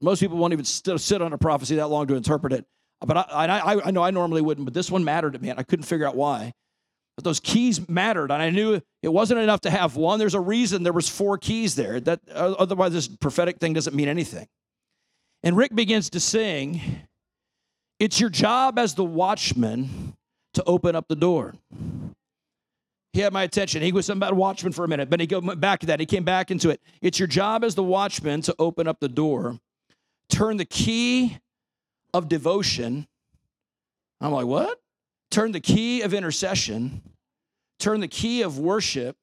Most people won't even sit on a prophecy that long to interpret it. But I, I, I know I normally wouldn't, but this one mattered to me, and I couldn't figure out why. But those keys mattered, and I knew it wasn't enough to have one. There's a reason there was four keys there. That otherwise, this prophetic thing doesn't mean anything. And Rick begins to sing. It's your job as the watchman to open up the door. He had my attention. He was about watchman for a minute, but he go back to that. He came back into it. It's your job as the watchman to open up the door, turn the key of devotion. I'm like, what? turn the key of intercession, turn the key of worship,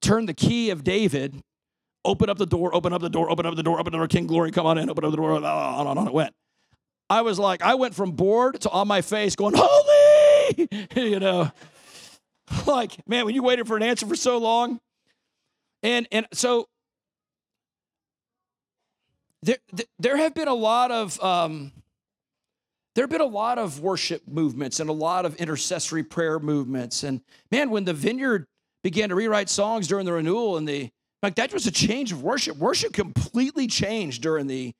turn the key of David, open up the door, open up the door, open up the door, open the door, King Glory, come on in, open up the door, on and on it went. I was like, I went from bored to on my face going, Holy! you know, like, man, when you waited for an answer for so long. And, and so there, there have been a lot of, um, there have been a lot of worship movements and a lot of intercessory prayer movements. And man, when the vineyard began to rewrite songs during the renewal and the like that was a change of worship. Worship completely changed during the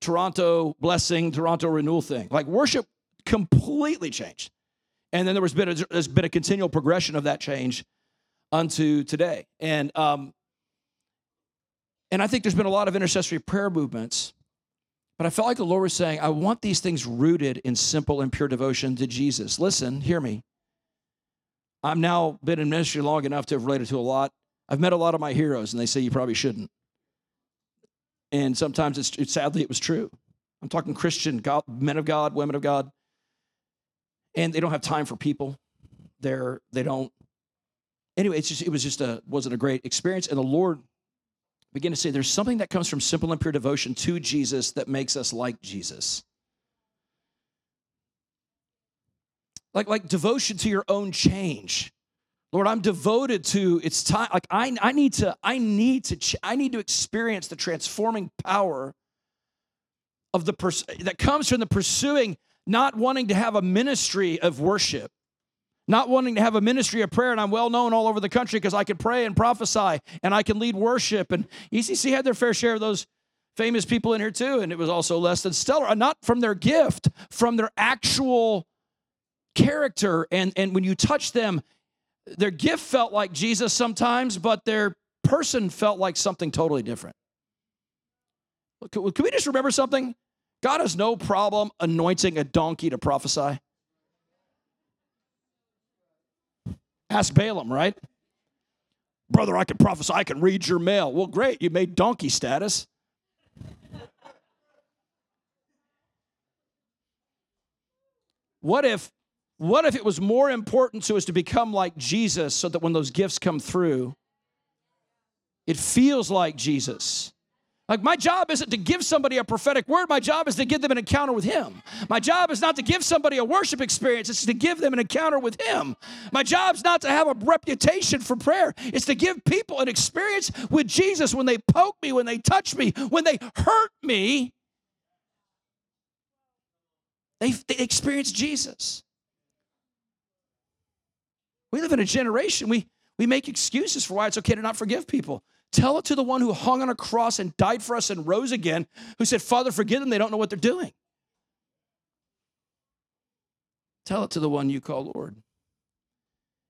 Toronto blessing, Toronto renewal thing. Like worship completely changed. And then there was been a, there's been a continual progression of that change unto today. And um, and I think there's been a lot of intercessory prayer movements but I felt like the Lord was saying, I want these things rooted in simple and pure devotion to Jesus. Listen, hear me. I've now been in ministry long enough to have related to a lot. I've met a lot of my heroes, and they say you probably shouldn't. And sometimes it's, it's sadly it was true. I'm talking Christian God, men of God, women of God, and they don't have time for people. They're they don't. Anyway, it's just it was just a wasn't a great experience, and the Lord begin to say there's something that comes from simple and pure devotion to Jesus that makes us like Jesus. Like, like devotion to your own change. Lord, I'm devoted to it's time. Like I, I need to, I need to, ch- I need to experience the transforming power of the pers- that comes from the pursuing, not wanting to have a ministry of worship, not wanting to have a ministry of prayer, and I'm well known all over the country because I can pray and prophesy and I can lead worship. And ECC had their fair share of those famous people in here too, and it was also less than stellar. Uh, not from their gift, from their actual character. And, and when you touch them, their gift felt like Jesus sometimes, but their person felt like something totally different. Can we just remember something? God has no problem anointing a donkey to prophesy. Ask Balaam, right? Brother, I can prophesy, I can read your mail. Well, great, you made donkey status. What if what if it was more important to us to become like Jesus so that when those gifts come through, it feels like Jesus Like, my job isn't to give somebody a prophetic word. My job is to give them an encounter with Him. My job is not to give somebody a worship experience, it's to give them an encounter with Him. My job's not to have a reputation for prayer, it's to give people an experience with Jesus when they poke me, when they touch me, when they hurt me. They, they experience Jesus. We live in a generation, we, we make excuses for why it's okay to not forgive people. Tell it to the one who hung on a cross and died for us and rose again, who said, Father, forgive them, they don't know what they're doing. Tell it to the one you call Lord.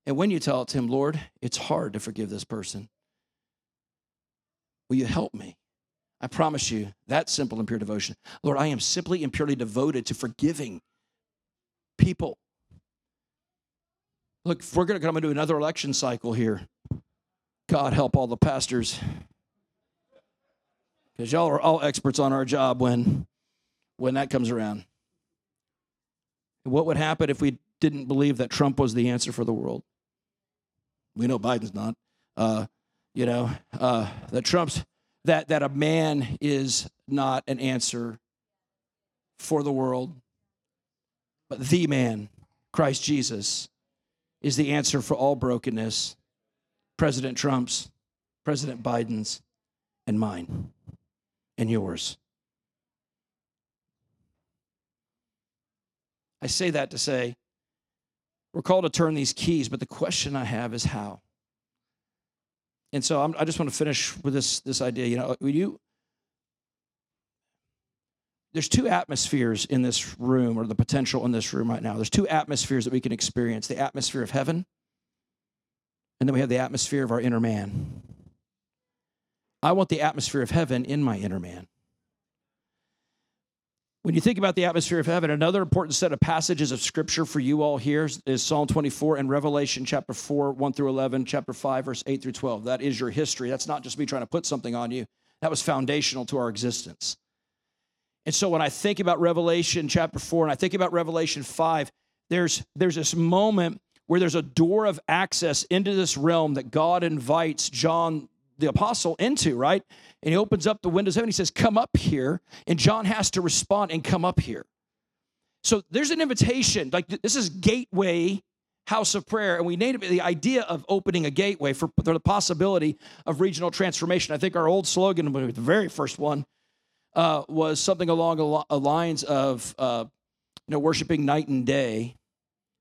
And when you tell it to him, Lord, it's hard to forgive this person. Will you help me? I promise you, that simple and pure devotion. Lord, I am simply and purely devoted to forgiving people. Look, we're going to come into another election cycle here, God help all the pastors. Because y'all are all experts on our job when, when that comes around. What would happen if we didn't believe that Trump was the answer for the world? We know Biden's not. Uh, you know, uh, that Trump's that that a man is not an answer for the world, but the man, Christ Jesus, is the answer for all brokenness. President Trump's, President Biden's, and mine, and yours. I say that to say we're called to turn these keys, but the question I have is how. And so I'm, i just want to finish with this, this idea. You know, uh, when you, there's two atmospheres in this room, or the potential in this room right now. There's two atmospheres that we can experience the atmosphere of heaven, and then we have the atmosphere of our inner man. I want the atmosphere of heaven in my inner man. When you think about the atmosphere of heaven, another important set of passages of scripture for you all here is Psalm 24 and Revelation chapter 4, 1 through 11, chapter 5, verse 8 through 12. That is your history. That's not just me trying to put something on you, that was foundational to our existence. And so when I think about Revelation chapter 4 and I think about Revelation 5, there's, there's this moment where there's a door of access into this realm that God invites John the apostle into, right? And he opens up the windows of heaven. He says, Come up here. And John has to respond and come up here. So there's an invitation. Like this is gateway house of prayer. And we it the idea of opening a gateway for, for the possibility of regional transformation. I think our old slogan, the very first one, uh, was something along the lines of, uh, you know, worshiping night and day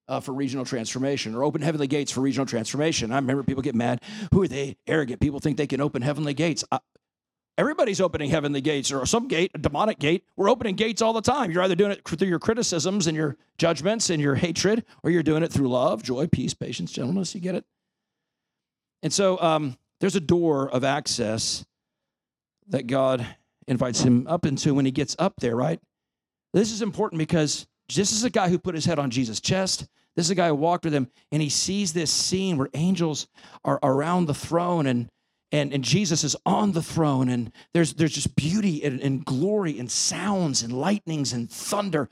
uh, for regional transformation or open heavenly gates for regional transformation. I remember people get mad. Who are they? Arrogant people think they can open heavenly gates. I, everybody's opening heavenly gates or some gate, a demonic gate. We're opening gates all the time. You're either doing it through your criticisms and your judgments and your hatred, or you're doing it through love, joy, peace, patience, gentleness. You get it? And so um, there's a door of access that God invites him up into when he gets up there, right? This is important because this is a guy who put his head on Jesus' chest. This is a guy who walked with him, and he sees this scene where angels are around the throne, and and, and Jesus is on the throne, and there's there's just beauty and, and glory and sounds and lightnings and thunder.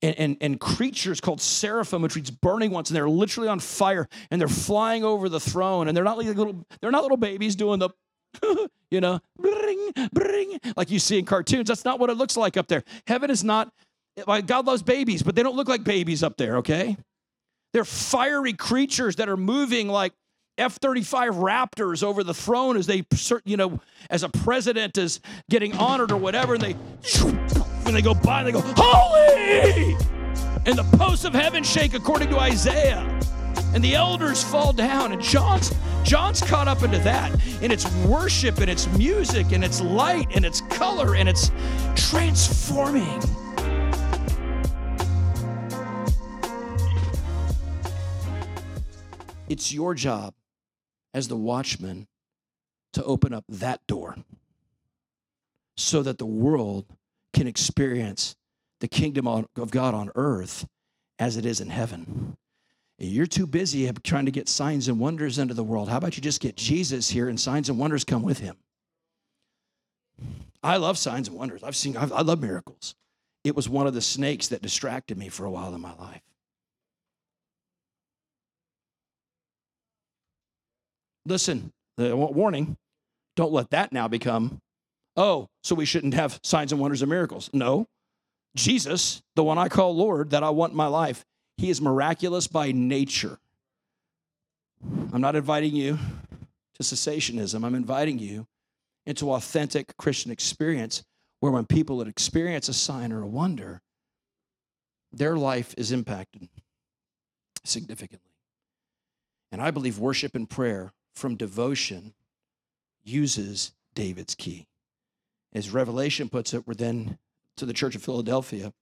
And, and, and, creatures called seraphim, which means burning ones, and they're literally on fire, and they're flying over the throne, and they're not like little, they're not little babies doing the, you know, bring, bring, like you see in cartoons. That's not what it looks like up there. Heaven is not like God loves babies, but they don't look like babies up there, okay? They're fiery creatures that are moving like F 35 Raptors over the throne as they, you know, as a president is getting honored or whatever, and they, when they go by they go, Holy! And the posts of heaven shake according to Isaiah. And the elders fall down, and John's John's caught up into that. And it's worship, and it's music, and it's light, and it's color, and it's transforming. It's your job as the watchman to open up that door so that the world can experience the kingdom of God on earth as it is in heaven. You're too busy trying to get signs and wonders into the world. How about you just get Jesus here and signs and wonders come with him? I love signs and wonders. I've seen, I love miracles. It was one of the snakes that distracted me for a while in my life. Listen, warning don't let that now become Oh, so we shouldn't have signs and wonders and miracles. No. Jesus, the one I call Lord that I want in my life, he is miraculous by nature. I'm not inviting you to cessationism. I'm inviting you into authentic Christian experience where when people experience a sign or a wonder, their life is impacted significantly. And I believe worship and prayer from devotion uses David's key. As Revelation puts it, we're then to the church of Philadelphia,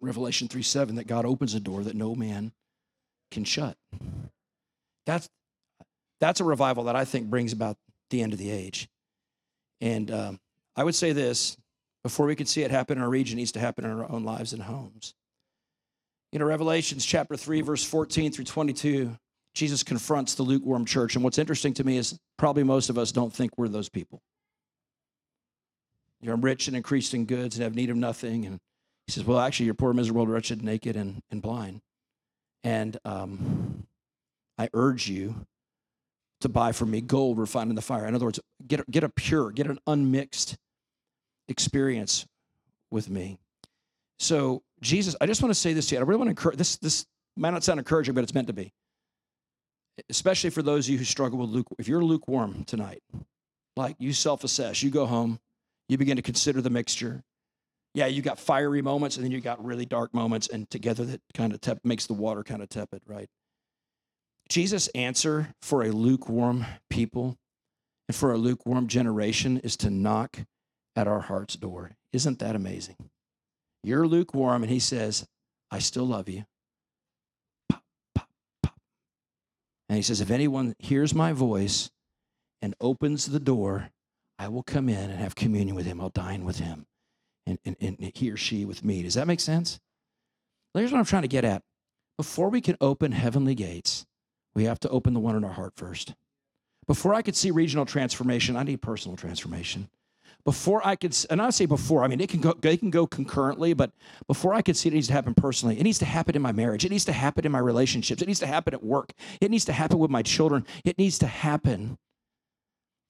Revelation 3 7, that God opens a door that no man can shut. That's, that's a revival that I think brings about the end of the age. And um, I would say this before we can see it happen in our region, it needs to happen in our own lives and homes. You know, Revelations chapter 3, verse 14 through 22, Jesus confronts the lukewarm church. And what's interesting to me is probably most of us don't think we're those people. You're rich and increased in goods and have need of nothing. And he says, Well, actually, you're poor, miserable, wretched, naked, and, and blind. And um, I urge you to buy from me gold refined in the fire. In other words, get, get a pure, get an unmixed experience with me. So, Jesus, I just want to say this to you. I really want to encourage this. This might not sound encouraging, but it's meant to be. Especially for those of you who struggle with luke. If you're lukewarm tonight, like you self-assess, you go home, you begin to consider the mixture. Yeah, you got fiery moments, and then you got really dark moments, and together that kind of makes the water kind of tepid, right? Jesus' answer for a lukewarm people and for a lukewarm generation is to knock at our heart's door. Isn't that amazing? You're lukewarm, and he says, I still love you. And he says, If anyone hears my voice and opens the door, I will come in and have communion with him. I'll dine with him, and, and, and he or she with me. Does that make sense? Here's what I'm trying to get at. Before we can open heavenly gates, we have to open the one in our heart first. Before I could see regional transformation, I need personal transformation before I could, and I say before, I mean, it can go, they can go concurrently, but before I could see it, it needs to happen personally. It needs to happen in my marriage. It needs to happen in my relationships. It needs to happen at work. It needs to happen with my children. It needs to happen.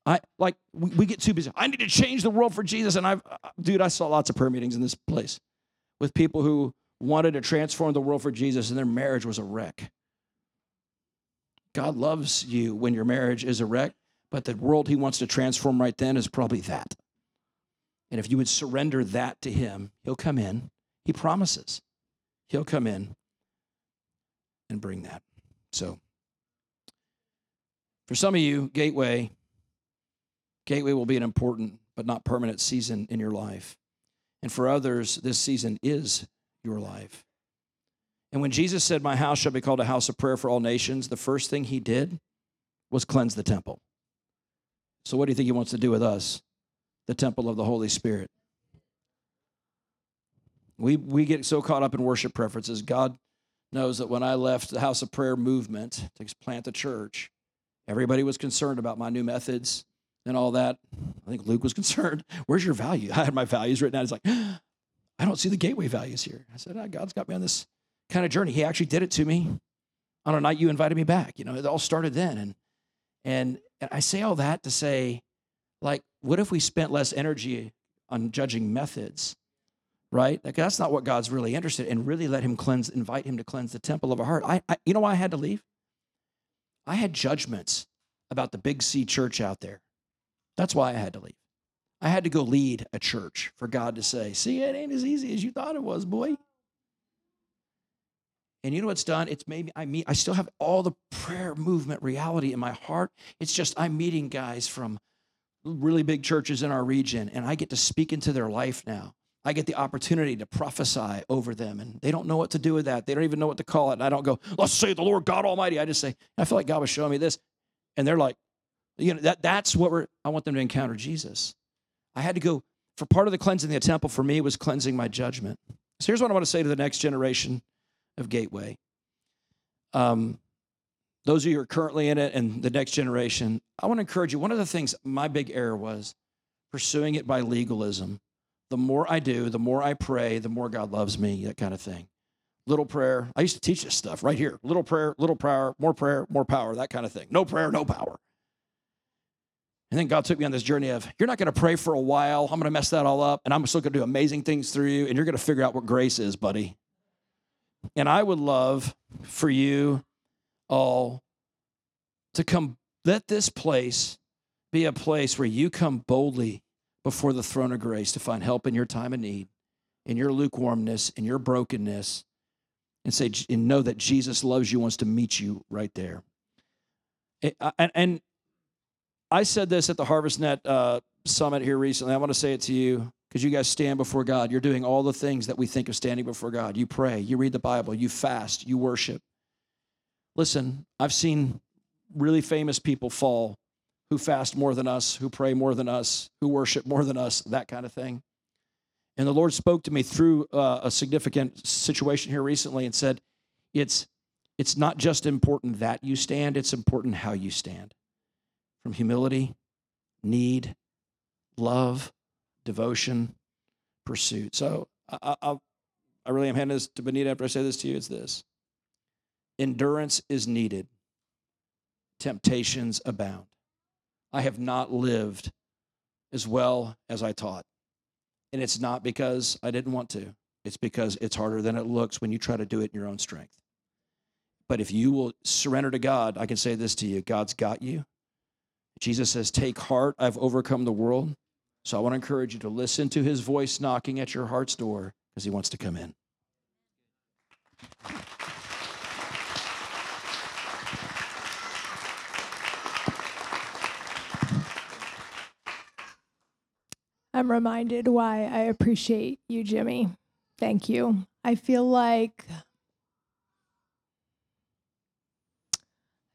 I like we, we get too busy. I need to change the world for Jesus. And I've, uh, dude, I saw lots of prayer meetings in this place with people who wanted to transform the world for Jesus, and their marriage was a wreck. God loves you when your marriage is a wreck, but the world He wants to transform right then is probably that. And if you would surrender that to Him, He'll come in. He promises He'll come in and bring that. So, for some of you, Gateway, Gateway will be an important but not permanent season in your life. And for others, this season is your life. And when Jesus said, My house shall be called a house of prayer for all nations, the first thing he did was cleanse the temple. So, what do you think he wants to do with us? The temple of the Holy Spirit. We, we get so caught up in worship preferences. God knows that when I left the house of prayer movement to plant the church, everybody was concerned about my new methods and all that. I think Luke was concerned. Where's your value? I had my values written out. He's like, I don't see the gateway values here. I said, oh, God's got me on this kind of journey. He actually did it to me on a night you invited me back. You know, it all started then. And and, and I say all that to say, like, what if we spent less energy on judging methods? Right? Like, that's not what God's really interested in. And really let him cleanse, invite him to cleanse the temple of our heart. I, I you know why I had to leave? I had judgments about the big C church out there. That's why I had to leave. I had to go lead a church for God to say, see, it ain't as easy as you thought it was, boy. And you know what's done? It's made me, I meet, I still have all the prayer movement reality in my heart. It's just I'm meeting guys from really big churches in our region, and I get to speak into their life now. I get the opportunity to prophesy over them, and they don't know what to do with that. They don't even know what to call it. And I don't go, let's say the Lord God Almighty. I just say, I feel like God was showing me this. And they're like, you know, that, that's what we're, I want them to encounter Jesus. I had to go, for part of the cleansing the temple for me was cleansing my judgment. So here's what I want to say to the next generation of Gateway. Um, those of you who are currently in it and the next generation, I want to encourage you. One of the things my big error was pursuing it by legalism. The more I do, the more I pray, the more God loves me, that kind of thing. Little prayer. I used to teach this stuff right here. Little prayer, little prayer, more prayer, more power, that kind of thing. No prayer, no power. And then God took me on this journey of, you're not going to pray for a while. I'm going to mess that all up, and I'm still going to do amazing things through you, and you're going to figure out what grace is, buddy. And I would love for you all to come, let this place be a place where you come boldly before the throne of grace to find help in your time of need, in your lukewarmness, in your brokenness, and say, and know that Jesus loves you, wants to meet you right there. And, and I said this at the HarvestNet uh, summit here recently. I want to say it to you because you guys stand before God. You're doing all the things that we think of standing before God. You pray, you read the Bible, you fast, you worship. Listen, I've seen really famous people fall who fast more than us, who pray more than us, who worship more than us, that kind of thing. And the Lord spoke to me through uh, a significant situation here recently and said, it's, it's not just important that you stand, it's important how you stand. From humility, need, love, devotion, pursuit. So I, I, I really am handing this to Bonita after I say this to you. It's this endurance is needed, temptations abound. I have not lived as well as I taught. And it's not because I didn't want to, it's because it's harder than it looks when you try to do it in your own strength. But if you will surrender to God, I can say this to you God's got you. Jesus says, Take heart, I've overcome the world. So I want to encourage you to listen to his voice knocking at your heart's door because he wants to come in. I'm reminded why I appreciate you, Jimmy. Thank you. I feel like I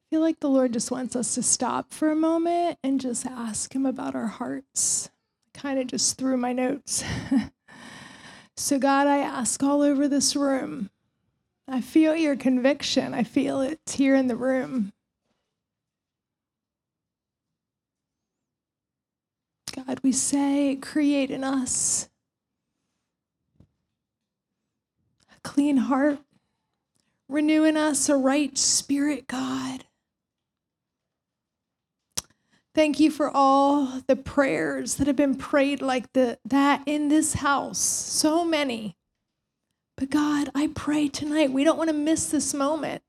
feel like the Lord just wants us to stop for a moment and just ask him about our hearts. Kind of just threw my notes. so God, I ask all over this room. I feel your conviction. I feel it here in the room. God, we say, create in us a clean heart, renew in us a right spirit, God. Thank you for all the prayers that have been prayed like the, that in this house. So many. But God, I pray tonight, we don't want to miss this moment.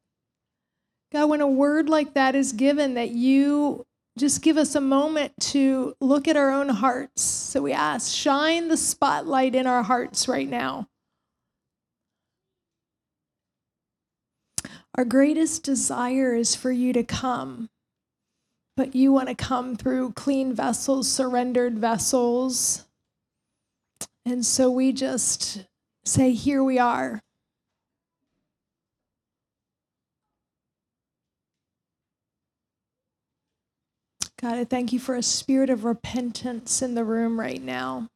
God, when a word like that is given, that you just give us a moment to look at our own hearts. So we ask, shine the spotlight in our hearts right now. Our greatest desire is for you to come, but you want to come through clean vessels, surrendered vessels. And so we just say, Here we are. God, I thank you for a spirit of repentance in the room right now.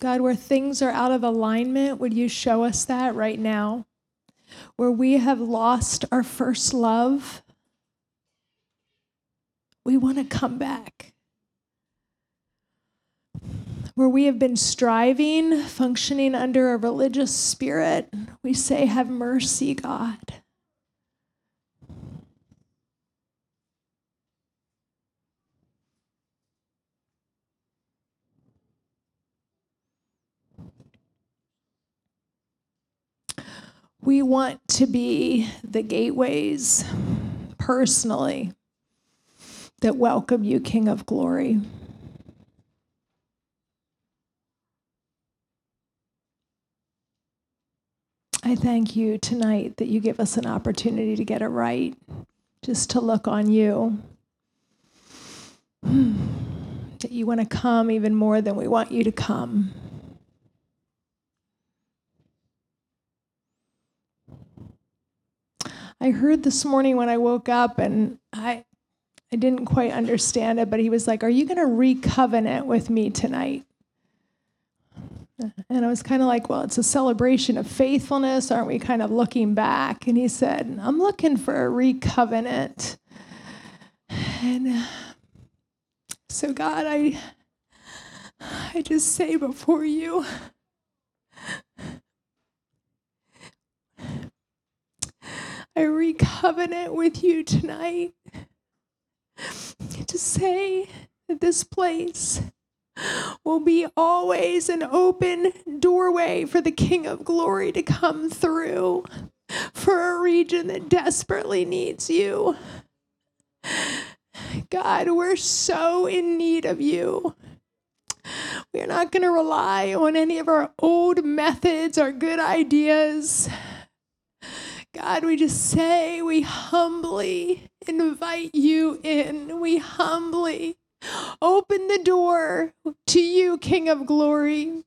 God, where things are out of alignment, would you show us that right now? Where we have lost our first love, we want to come back. Where we have been striving, functioning under a religious spirit, we say, Have mercy, God. We want to be the gateways personally that welcome you, King of Glory. I thank you tonight that you give us an opportunity to get it right, just to look on you. Hmm. That you want to come even more than we want you to come. I heard this morning when I woke up and I I didn't quite understand it, but he was like, Are you gonna recovenant with me tonight? And I was kind of like, Well, it's a celebration of faithfulness. Aren't we kind of looking back? And he said, I'm looking for a recovenant. And uh, so, God, I, I just say before you, I recovenant with you tonight. to say that this place will be always an open doorway for the King of Glory to come through for a region that desperately needs you. God, we're so in need of you. We're not going to rely on any of our old methods or good ideas. God, we just say we humbly invite you in. We humbly open the door to you, King of Glory.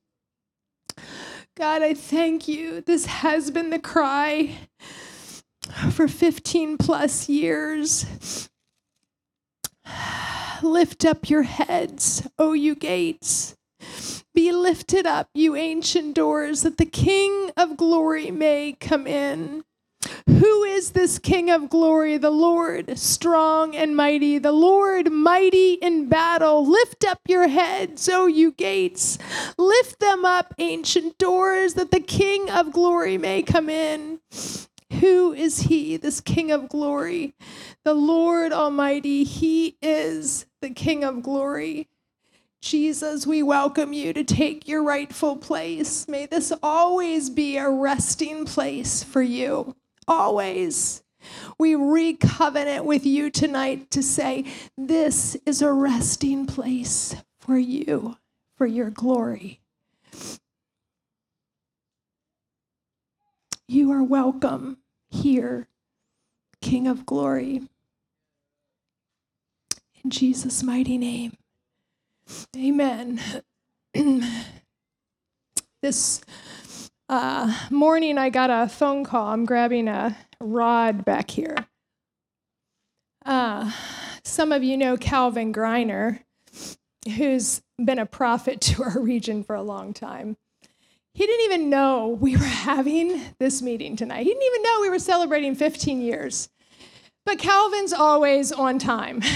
God, I thank you. This has been the cry for 15 plus years. Lift up your heads, O you gates. Be lifted up, you ancient doors, that the King of glory may come in. Who is this King of glory? The Lord, strong and mighty, the Lord, mighty in battle. Lift up your heads, O you gates. Lift them up, ancient doors, that the King of glory may come in. Who is he, this King of glory? The Lord Almighty, he is the King of glory. Jesus, we welcome you to take your rightful place. May this always be a resting place for you. Always. We recovenant with you tonight to say, This is a resting place for you, for your glory. You are welcome here, King of glory. In Jesus' mighty name. Amen. this uh, morning, I got a phone call. I'm grabbing a rod back here. Uh, some of you know Calvin Greiner, who's been a prophet to our region for a long time. He didn't even know we were having this meeting tonight. He didn't even know we were celebrating 15 years. But Calvin's always on time.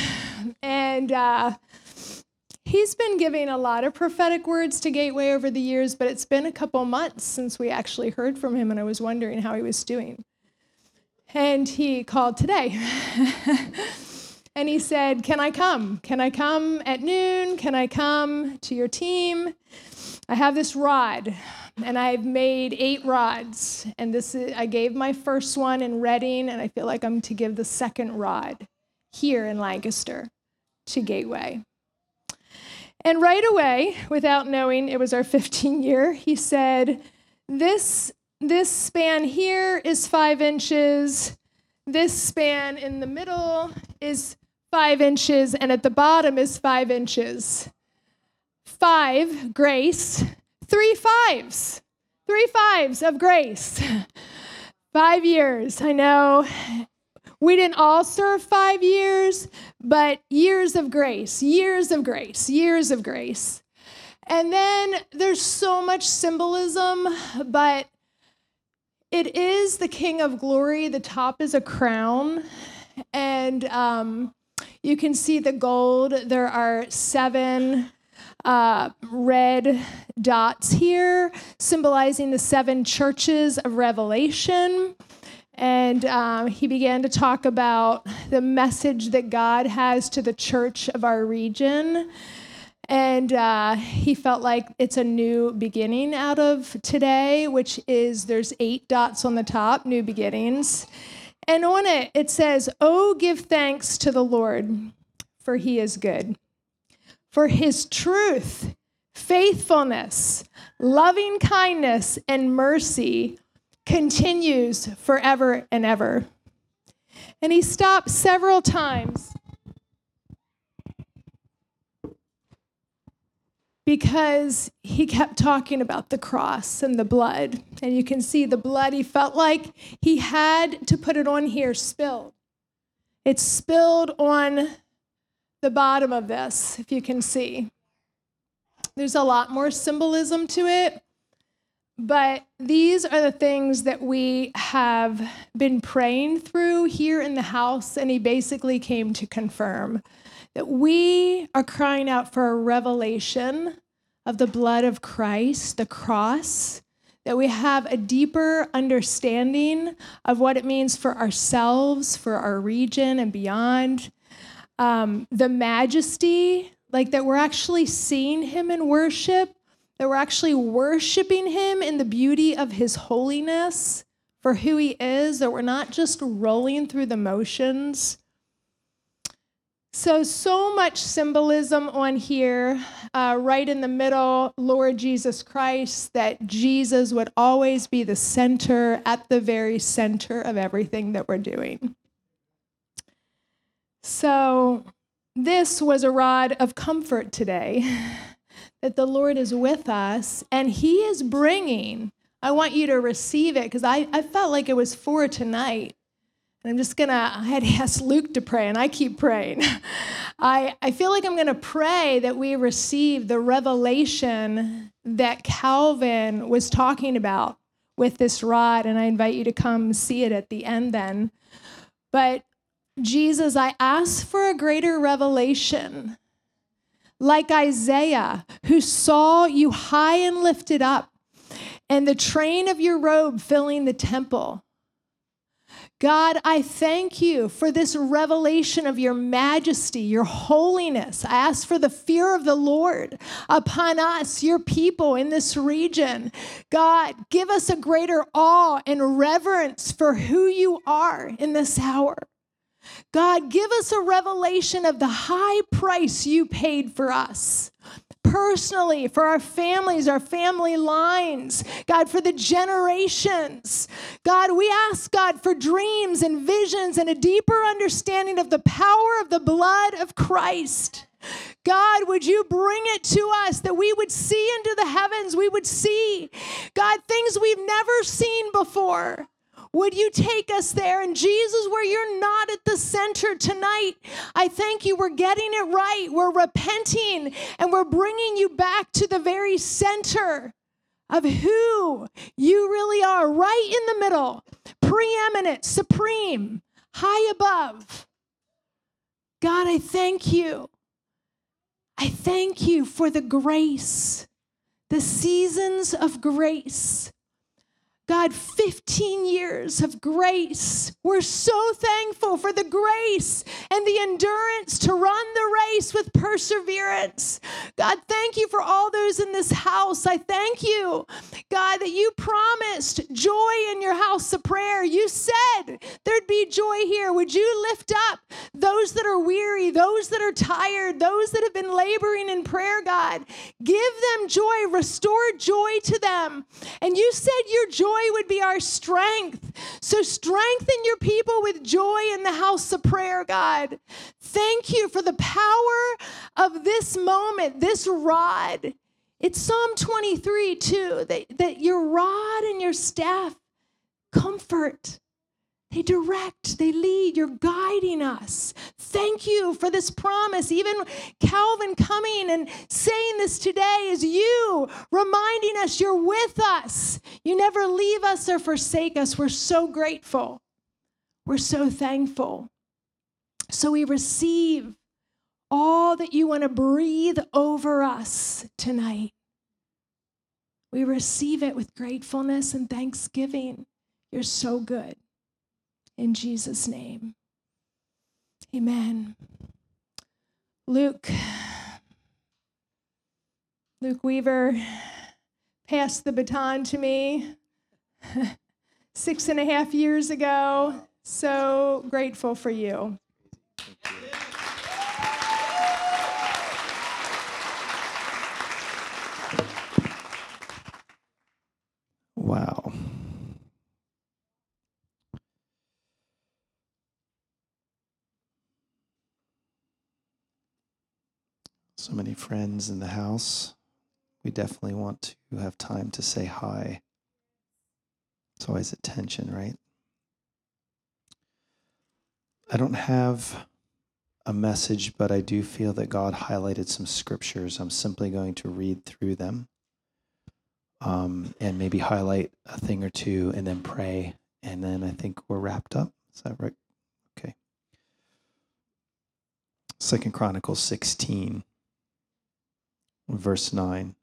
And uh, he's been giving a lot of prophetic words to Gateway over the years, but it's been a couple months since we actually heard from him, and I was wondering how he was doing. And he called today. and he said, Can I come? Can I come at noon? Can I come to your team? I have this rod, and I've made eight rods. And this is, I gave my first one in Reading, and I feel like I'm to give the second rod here in Lancaster to Gateway. And right away, without knowing it was our 15 year, he said, This, this span here is five inches. This span in the middle is five inches, and at the bottom is five inches. Five, grace, three fives, three fives of grace. Five years, I know. We didn't all serve five years, but years of grace, years of grace, years of grace. And then there's so much symbolism, but it is the King of Glory. The top is a crown, and um, you can see the gold. There are seven uh, red dots here, symbolizing the seven churches of Revelation. And um, he began to talk about the message that God has to the church of our region. And uh, he felt like it's a new beginning out of today, which is there's eight dots on the top, new beginnings. And on it, it says, Oh, give thanks to the Lord, for he is good. For his truth, faithfulness, loving kindness, and mercy continues forever and ever. And he stopped several times because he kept talking about the cross and the blood. And you can see the blood, he felt like he had to put it on here spilled. It's spilled on the bottom of this, if you can see. There's a lot more symbolism to it. But these are the things that we have been praying through here in the house, and he basically came to confirm that we are crying out for a revelation of the blood of Christ, the cross, that we have a deeper understanding of what it means for ourselves, for our region, and beyond. um, the majesty, like that we're actually seeing him in worship, that we're actually worshiping him in the beauty of his holiness for who he is, that we're not just rolling through the motions. So, so much symbolism on here, uh, right in the middle, Lord Jesus Christ, that Jesus would always be the center, at the very center of everything that we're doing. So, this was a rod of comfort today that the Lord is with us and He is bringing. I want you to receive it because I, I felt like it was for tonight. And I'm just gonna, I had asked Luke to pray, and I keep praying. I, I feel like I'm gonna pray that we receive the revelation that Calvin was talking about with this rod, and I invite you to come see it at the end then. But Jesus, I ask for a greater revelation, like Isaiah, who saw you high and lifted up, and the train of your robe filling the temple. God, I thank you for this revelation of your majesty, your holiness. I ask for the fear of the Lord upon us, your people in this region. God, give us a greater awe and reverence for who you are in this hour. God, give us a revelation of the high price you paid for us personally, for our families, our family lines, God, for the generations. God, we ask God for dreams and visions and a deeper understanding of the power of the blood of Christ. God, would you bring it to us that we would see into the heavens? We would see, God, things we've never seen before. Would you take us there? And Jesus, where you're not at the center tonight, I thank you. We're getting it right. We're repenting and we're bringing you back to the very center of who you really are, right in the middle, preeminent, supreme, high above. God, I thank you. I thank you for the grace, the seasons of grace God, 15 years of grace. We're so thankful for the grace and the endurance to run the race with perseverance. God, thank you for all those in this house. I thank you, God, that you promised joy in your house of prayer. You said there'd be joy here. Would you lift up those that are weary, those that are tired, those that have been laboring in prayer, God? Give them joy, restore joy to them. And you said your joy would be our strength. So strengthen your people with joy in the house of prayer, God. Thank you for the power of this moment, this rod. It's Psalm 23, too, that, that your rod and your staff comfort. They direct, they lead, you're guiding us. Thank you for this promise. Even Calvin coming and saying this today is you reminding us you're with us. You never leave us or forsake us. We're so grateful. We're so thankful. So we receive all that you want to breathe over us tonight. We receive it with gratefulness and thanksgiving. You're so good in Jesus' name. Amen. Luke, Luke Weaver passed the baton to me six and a half years ago. So grateful for you. Wow. So many friends in the house. We definitely want to have time to say hi. It's always a tension, right? I don't have a message, but I do feel that God highlighted some scriptures. I'm simply going to read through them um, and maybe highlight a thing or two and then pray. And then I think we're wrapped up. Is that right? Okay. Second Chronicles 16 verse 9.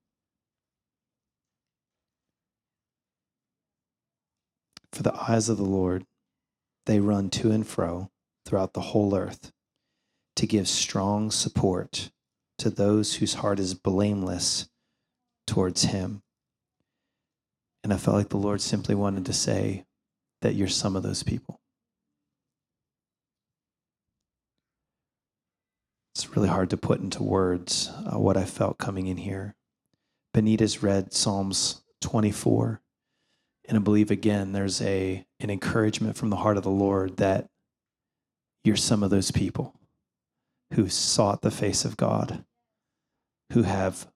For the eyes of the Lord, they run to and fro throughout the whole earth to give strong support to those whose heart is blameless towards Him. And I felt like the Lord simply wanted to say that you're some of those people. It's really hard to put into words uh, what I felt coming in here. Bonita's read Psalms 24. And I believe again there's a an encouragement from the heart of the Lord that you're some of those people who sought the face of God, who have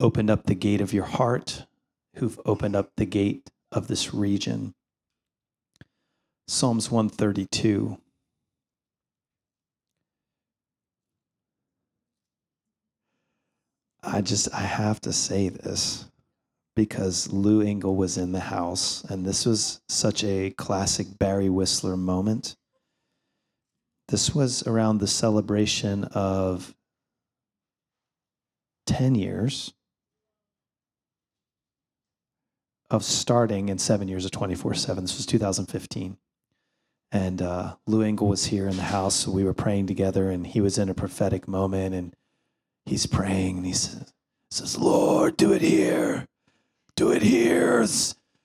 opened up the gate of your heart, who've opened up the gate of this region. Psalms 132. I just I have to say this because Lou Engle was in the house and this was such a classic Barry Wissler moment. This was around the celebration of 10 years of starting in seven years of 24 7. This was 2015. And uh, Lou Engle was here in the house. We were praying together, and he was in a prophetic moment. And he's praying, and he says, says Lord, do it here. Do it here.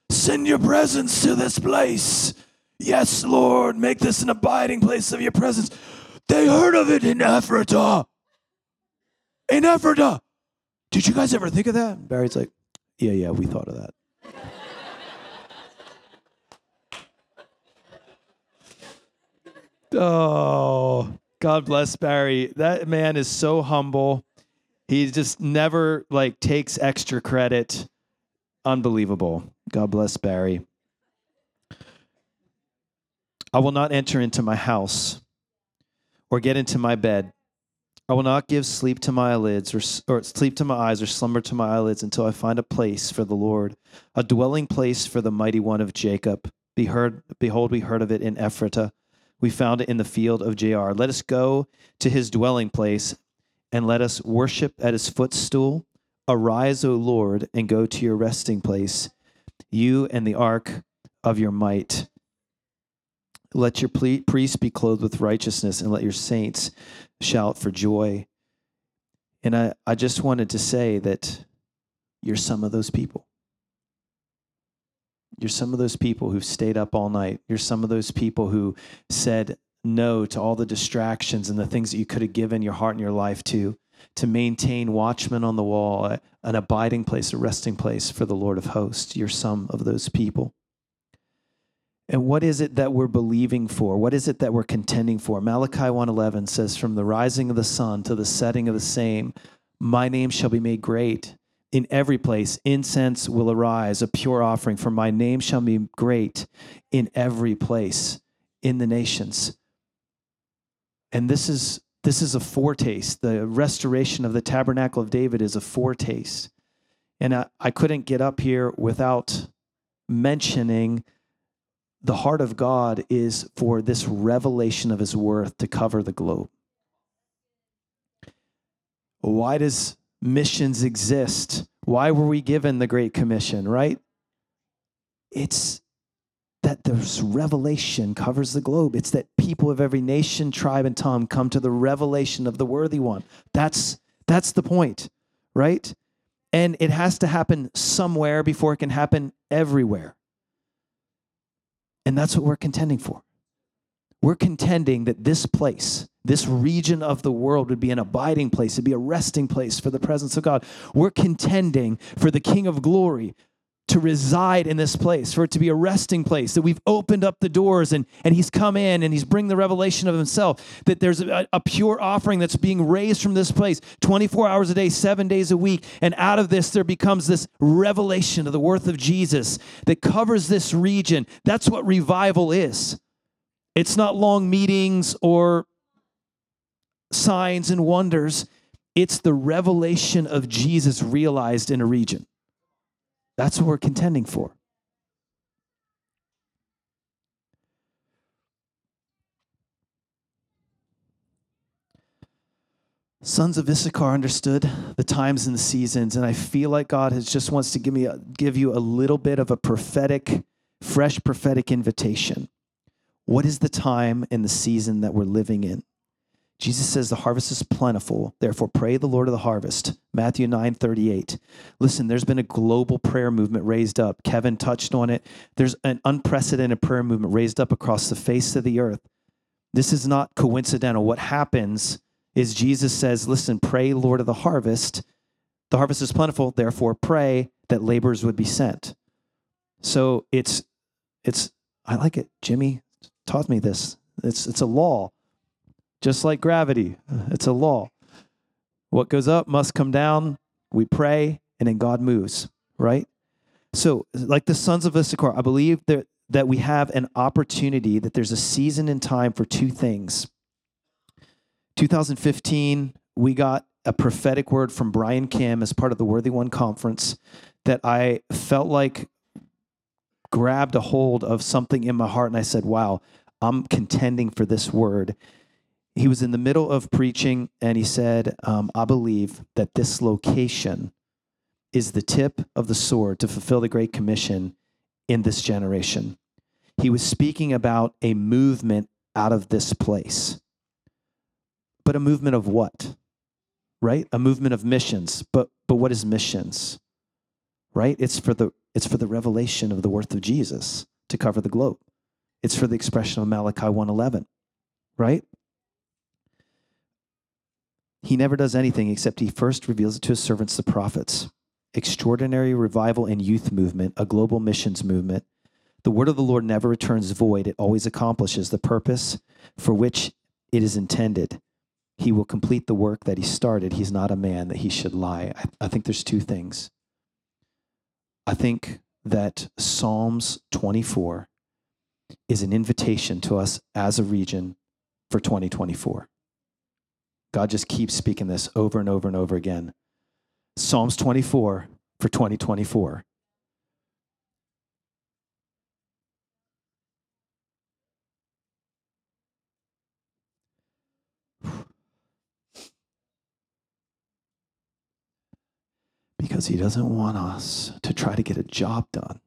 Send your presence to this place. Yes, Lord, make this an abiding place of your presence. They heard of it in Ephrata. In Ephrata. Did you guys ever think of that? Barry's like, yeah, yeah, we thought of that. Oh, God bless Barry. That man is so humble. He just never like takes extra credit. Unbelievable. God bless Barry. I will not enter into my house or get into my bed. I will not give sleep to my eyelids or, or sleep to my eyes or slumber to my eyelids until I find a place for the Lord, a dwelling place for the mighty one of Jacob. Be heard, behold, we heard of it in Ephrata. We found it in the field of Jaar. Let us go to his dwelling place and let us worship at his footstool. Arise, O Lord, and go to your resting place, you and the ark of your might. Let your priests be clothed with righteousness, and let your saints shout for joy. And I, I just wanted to say that you're some of those people. You're some of those people who've stayed up all night. You're some of those people who said no to all the distractions and the things that you could have given your heart and your life to, to maintain watchmen on the wall, an abiding place, a resting place for the Lord of hosts. You're some of those people. And what is it that we're believing for? What is it that we're contending for? Malachi 1:11 says from the rising of the sun to the setting of the same, my name shall be made great. In every place incense will arise, a pure offering for my name shall be great in every place in the nations. And this is this is a foretaste. The restoration of the tabernacle of David is a foretaste. And I, I couldn't get up here without mentioning the heart of God is for this revelation of his worth to cover the globe. Why does missions exist? Why were we given the Great Commission, right? It's that this revelation covers the globe. It's that people of every nation, tribe, and tongue come to the revelation of the worthy one. That's that's the point, right? And it has to happen somewhere before it can happen everywhere. And that's what we're contending for. We're contending that this place, this region of the world would be an abiding place, it'd be a resting place for the presence of God. We're contending for the King of glory to reside in this place, for it to be a resting place, that we've opened up the doors and, and he's come in and he's bring the revelation of himself, that there's a, a pure offering that's being raised from this place 24 hours a day, seven days a week. And out of this, there becomes this revelation of the worth of Jesus that covers this region. That's what revival is. It's not long meetings or signs and wonders. It's the revelation of Jesus realized in a region. That's what we're contending for. Sons of Issachar understood the times and the seasons, and I feel like God has just wants to give me a, give you a little bit of a prophetic, fresh prophetic invitation. What is the time and the season that we're living in? Jesus says the harvest is plentiful, therefore pray the Lord of the harvest. Matthew 9 38. Listen, there's been a global prayer movement raised up. Kevin touched on it. There's an unprecedented prayer movement raised up across the face of the earth. This is not coincidental. What happens is Jesus says, Listen, pray, Lord of the harvest. The harvest is plentiful, therefore pray that laborers would be sent. So it's, it's, I like it. Jimmy taught me this. It's, it's a law just like gravity. It's a law. What goes up must come down. We pray, and then God moves, right? So, like the sons of Issachar, I believe that, that we have an opportunity, that there's a season in time for two things. 2015, we got a prophetic word from Brian Kim as part of the Worthy One conference that I felt like grabbed a hold of something in my heart, and I said, Wow, I'm contending for this word he was in the middle of preaching and he said, um, I believe that this location is the tip of the sword to fulfill the Great Commission in this generation. He was speaking about a movement out of this place. But a movement of what? Right? A movement of missions. But but what is missions? Right? It's for the it's for the revelation of the worth of Jesus to cover the globe. It's for the expression of Malachi 111. Right? He never does anything except he first reveals it to his servants, the prophets. Extraordinary revival and youth movement, a global missions movement. The word of the Lord never returns void, it always accomplishes the purpose for which it is intended. He will complete the work that he started. He's not a man that he should lie. I, I think there's two things. I think that Psalms 24 is an invitation to us as a region for 2024. God just keeps speaking this over and over and over again. Psalms 24 for 2024. Because he doesn't want us to try to get a job done.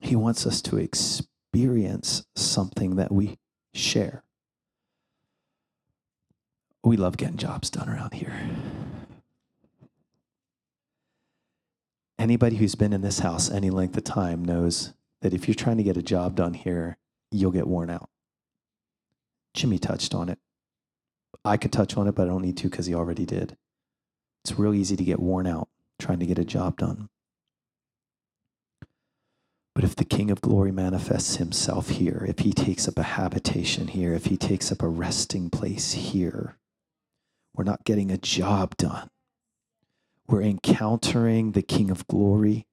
He wants us to experience something that we share we love getting jobs done around here. Anybody who's been in this house any length of time knows that if you're trying to get a job done here, you'll get worn out. Jimmy touched on it. I could touch on it, but I don't need to because he already did. It's real easy to get worn out trying to get a job done. But if the King of Glory manifests himself here, if he takes up a habitation here, if he takes up a resting place here, we're not getting a job done. We're encountering the King of Glory.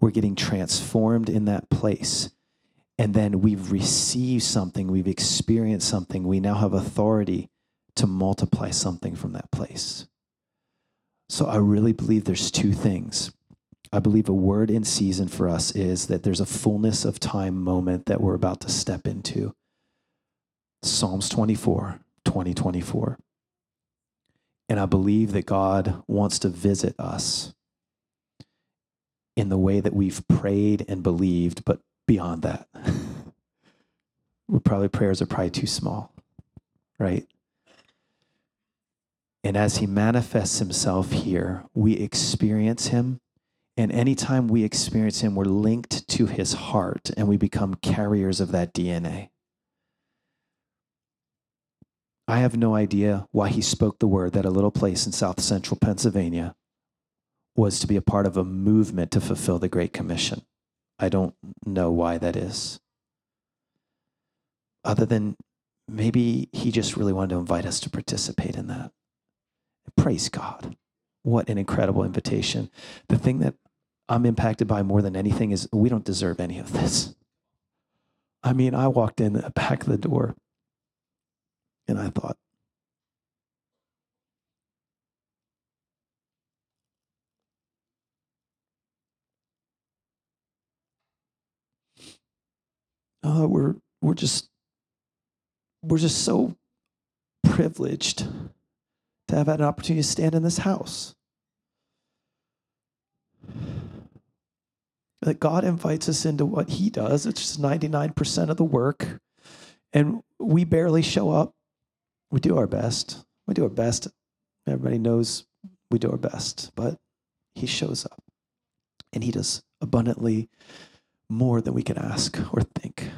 We're getting transformed in that place. And then we've received something, we've experienced something. We now have authority to multiply something from that place. So I really believe there's two things. I believe a word in season for us is that there's a fullness of time moment that we're about to step into. Psalms 24, 2024. And I believe that God wants to visit us in the way that we've prayed and believed, but beyond that. we probably prayers are probably too small, right? And as he manifests himself here, we experience him. And anytime we experience him, we're linked to his heart and we become carriers of that DNA. I have no idea why he spoke the word that a little place in south central Pennsylvania was to be a part of a movement to fulfill the Great Commission. I don't know why that is. Other than maybe he just really wanted to invite us to participate in that. Praise God. What an incredible invitation. The thing that I'm impacted by more than anything is we don't deserve any of this. I mean, I walked in the back of the door and I thought, oh, we're we're just we're just so privileged to have had an opportunity to stand in this house. That God invites us into what He does, it's just 99% of the work And we barely show up. We do our best. We do our best. Everybody knows we do our best, but He shows up and He does abundantly more than we can ask or think.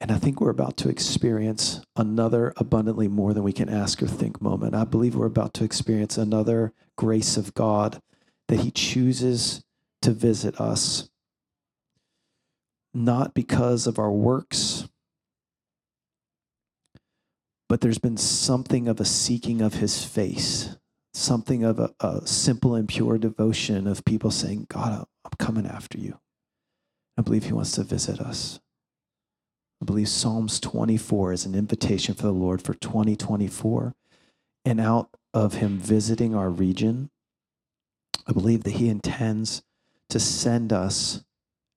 And I think we're about to experience another abundantly more than we can ask or think moment. I believe we're about to experience another grace of God that He chooses to visit us, not because of our works, but there's been something of a seeking of His face, something of a, a simple and pure devotion of people saying, God, I'm coming after you. I believe He wants to visit us. I believe Psalms 24 is an invitation for the Lord for 2024. And out of Him visiting our region, I believe that He intends to send us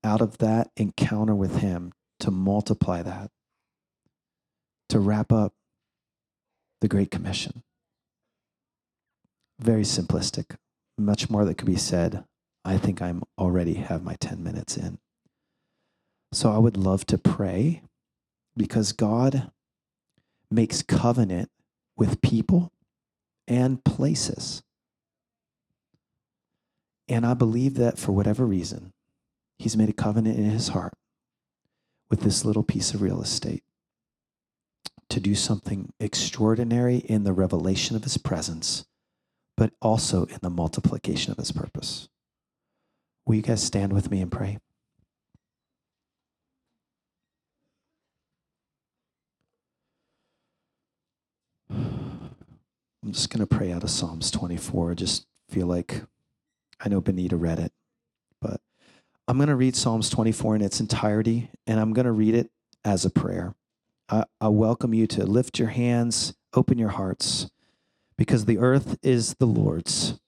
out of that encounter with Him to multiply that, to wrap up the Great Commission. Very simplistic, much more that could be said. I think I'm already have my 10 minutes in. So I would love to pray because God makes covenant with people and places. And I believe that for whatever reason, He's made a covenant in His heart with this little piece of real estate to do something extraordinary in the revelation of His presence, but also in the multiplication of His purpose. Will you guys stand with me and pray? I'm just going to pray out of Psalms 24. I just feel like I know Bonita read it, but I'm going to read Psalms 24 in its entirety, and I'm going to read it as a prayer. I, I welcome you to lift your hands, open your hearts, because the earth is the Lord's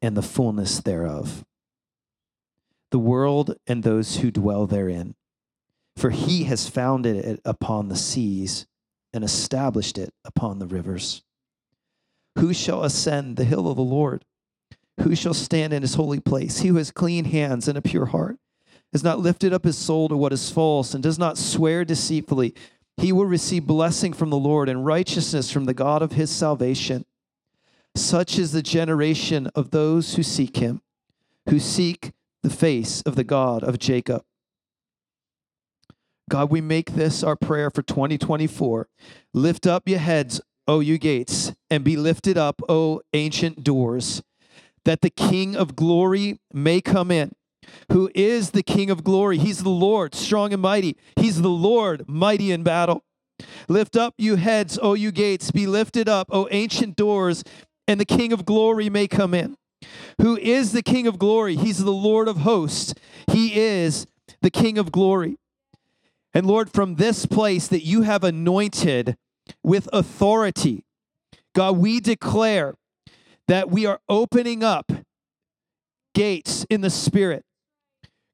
and the fullness thereof, the world and those who dwell therein. For he has founded it upon the seas and established it upon the rivers. Who shall ascend the hill of the Lord? Who shall stand in his holy place? He who has clean hands and a pure heart, has not lifted up his soul to what is false, and does not swear deceitfully. He will receive blessing from the Lord and righteousness from the God of his salvation. Such is the generation of those who seek him, who seek the face of the God of Jacob. God, we make this our prayer for 2024. Lift up your heads, O you gates, and be lifted up, O ancient doors, that the King of glory may come in. Who is the King of glory? He's the Lord, strong and mighty. He's the Lord, mighty in battle. Lift up, you heads, O you gates, be lifted up, O ancient doors, and the King of glory may come in. Who is the King of glory? He's the Lord of hosts. He is the King of glory. And Lord, from this place that you have anointed with authority, God, we declare that we are opening up gates in the Spirit.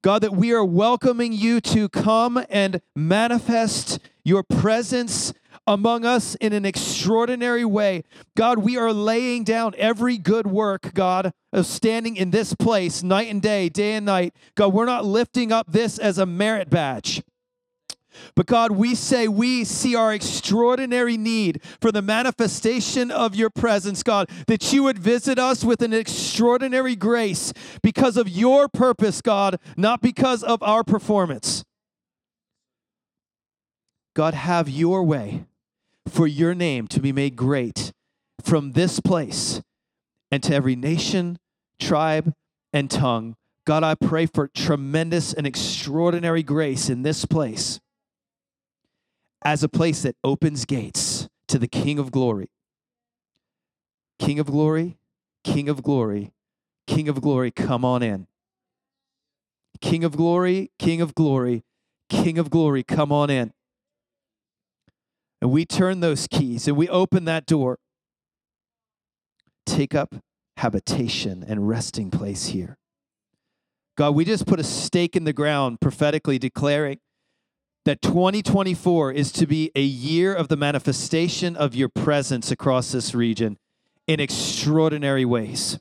God, that we are welcoming you to come and manifest your presence among us in an extraordinary way. God, we are laying down every good work, God, of standing in this place night and day, day and night. God, we're not lifting up this as a merit badge. But God, we say we see our extraordinary need for the manifestation of your presence, God, that you would visit us with an extraordinary grace because of your purpose, God, not because of our performance. God, have your way for your name to be made great from this place and to every nation, tribe, and tongue. God, I pray for tremendous and extraordinary grace in this place as a place that opens gates to the King of glory. King of glory, King of glory, King of glory, come on in. King of glory, King of glory, King of glory, come on in. And we turn those keys and we open that door. Take up habitation and resting place here. God, we just put a stake in the ground prophetically declaring that 2024 is to be a year of the manifestation of your presence across this region in extraordinary ways.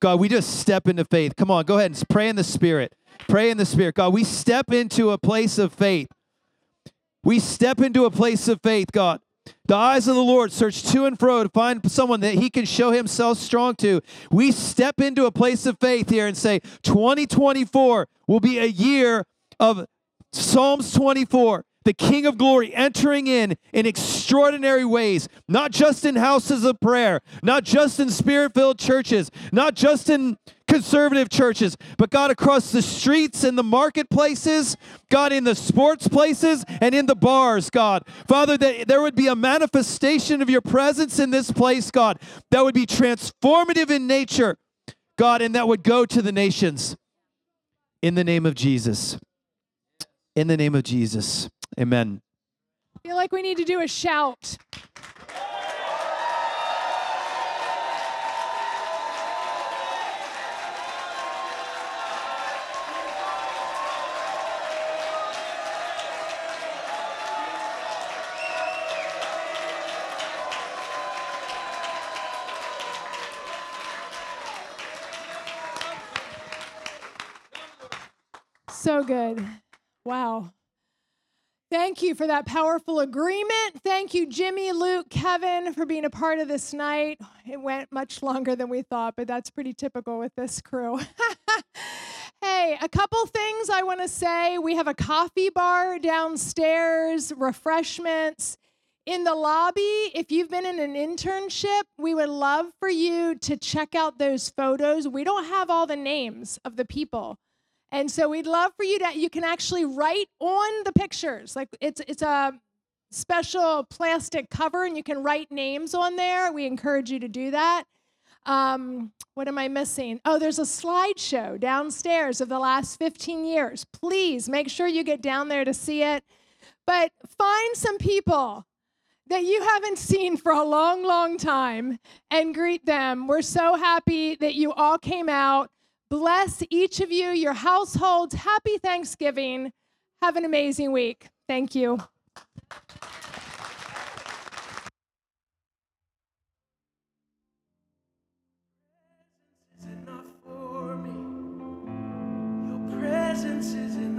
God, we just step into faith. Come on, go ahead and pray in the Spirit. Pray in the Spirit. God, we step into a place of faith We step into a place of faith, God. The eyes of the Lord search to and fro to find someone that he can show himself strong to. We step into a place of faith here and say 2024 will be a year of Psalms 24 the King of glory entering in in extraordinary ways, not just in houses of prayer, not just in spirit filled churches, not just in conservative churches, but God across the streets and the marketplaces, God in the sports places and in the bars, God. Father, that there would be a manifestation of your presence in this place, God, that would be transformative in nature, God, and that would go to the nations. In the name of Jesus. In the name of Jesus. Amen. I feel like we need to do a shout. So good. Wow. Thank you for that powerful agreement. Thank you, Jimmy, Luke, Kevin, for being a part of this night. It went much longer than we thought, but that's pretty typical with this crew. hey, a couple things I want to say. We have a coffee bar downstairs, refreshments. In the lobby, if you've been in an internship, we would love for you to check out those photos. We don't have all the names of the people and so we'd love for you to you can actually write on the pictures. Like it's it's a special plastic cover and you can write names on there. We encourage you to do that. Um, what am I missing? Oh, there's a slideshow downstairs of the last 15 years. Please make sure you get down there to see it. But find some people that you haven't seen for a long, long time and greet them. We're so happy that you all came out. Bless each of you, your households. Happy Thanksgiving. Have an amazing week. Thank you. presence is.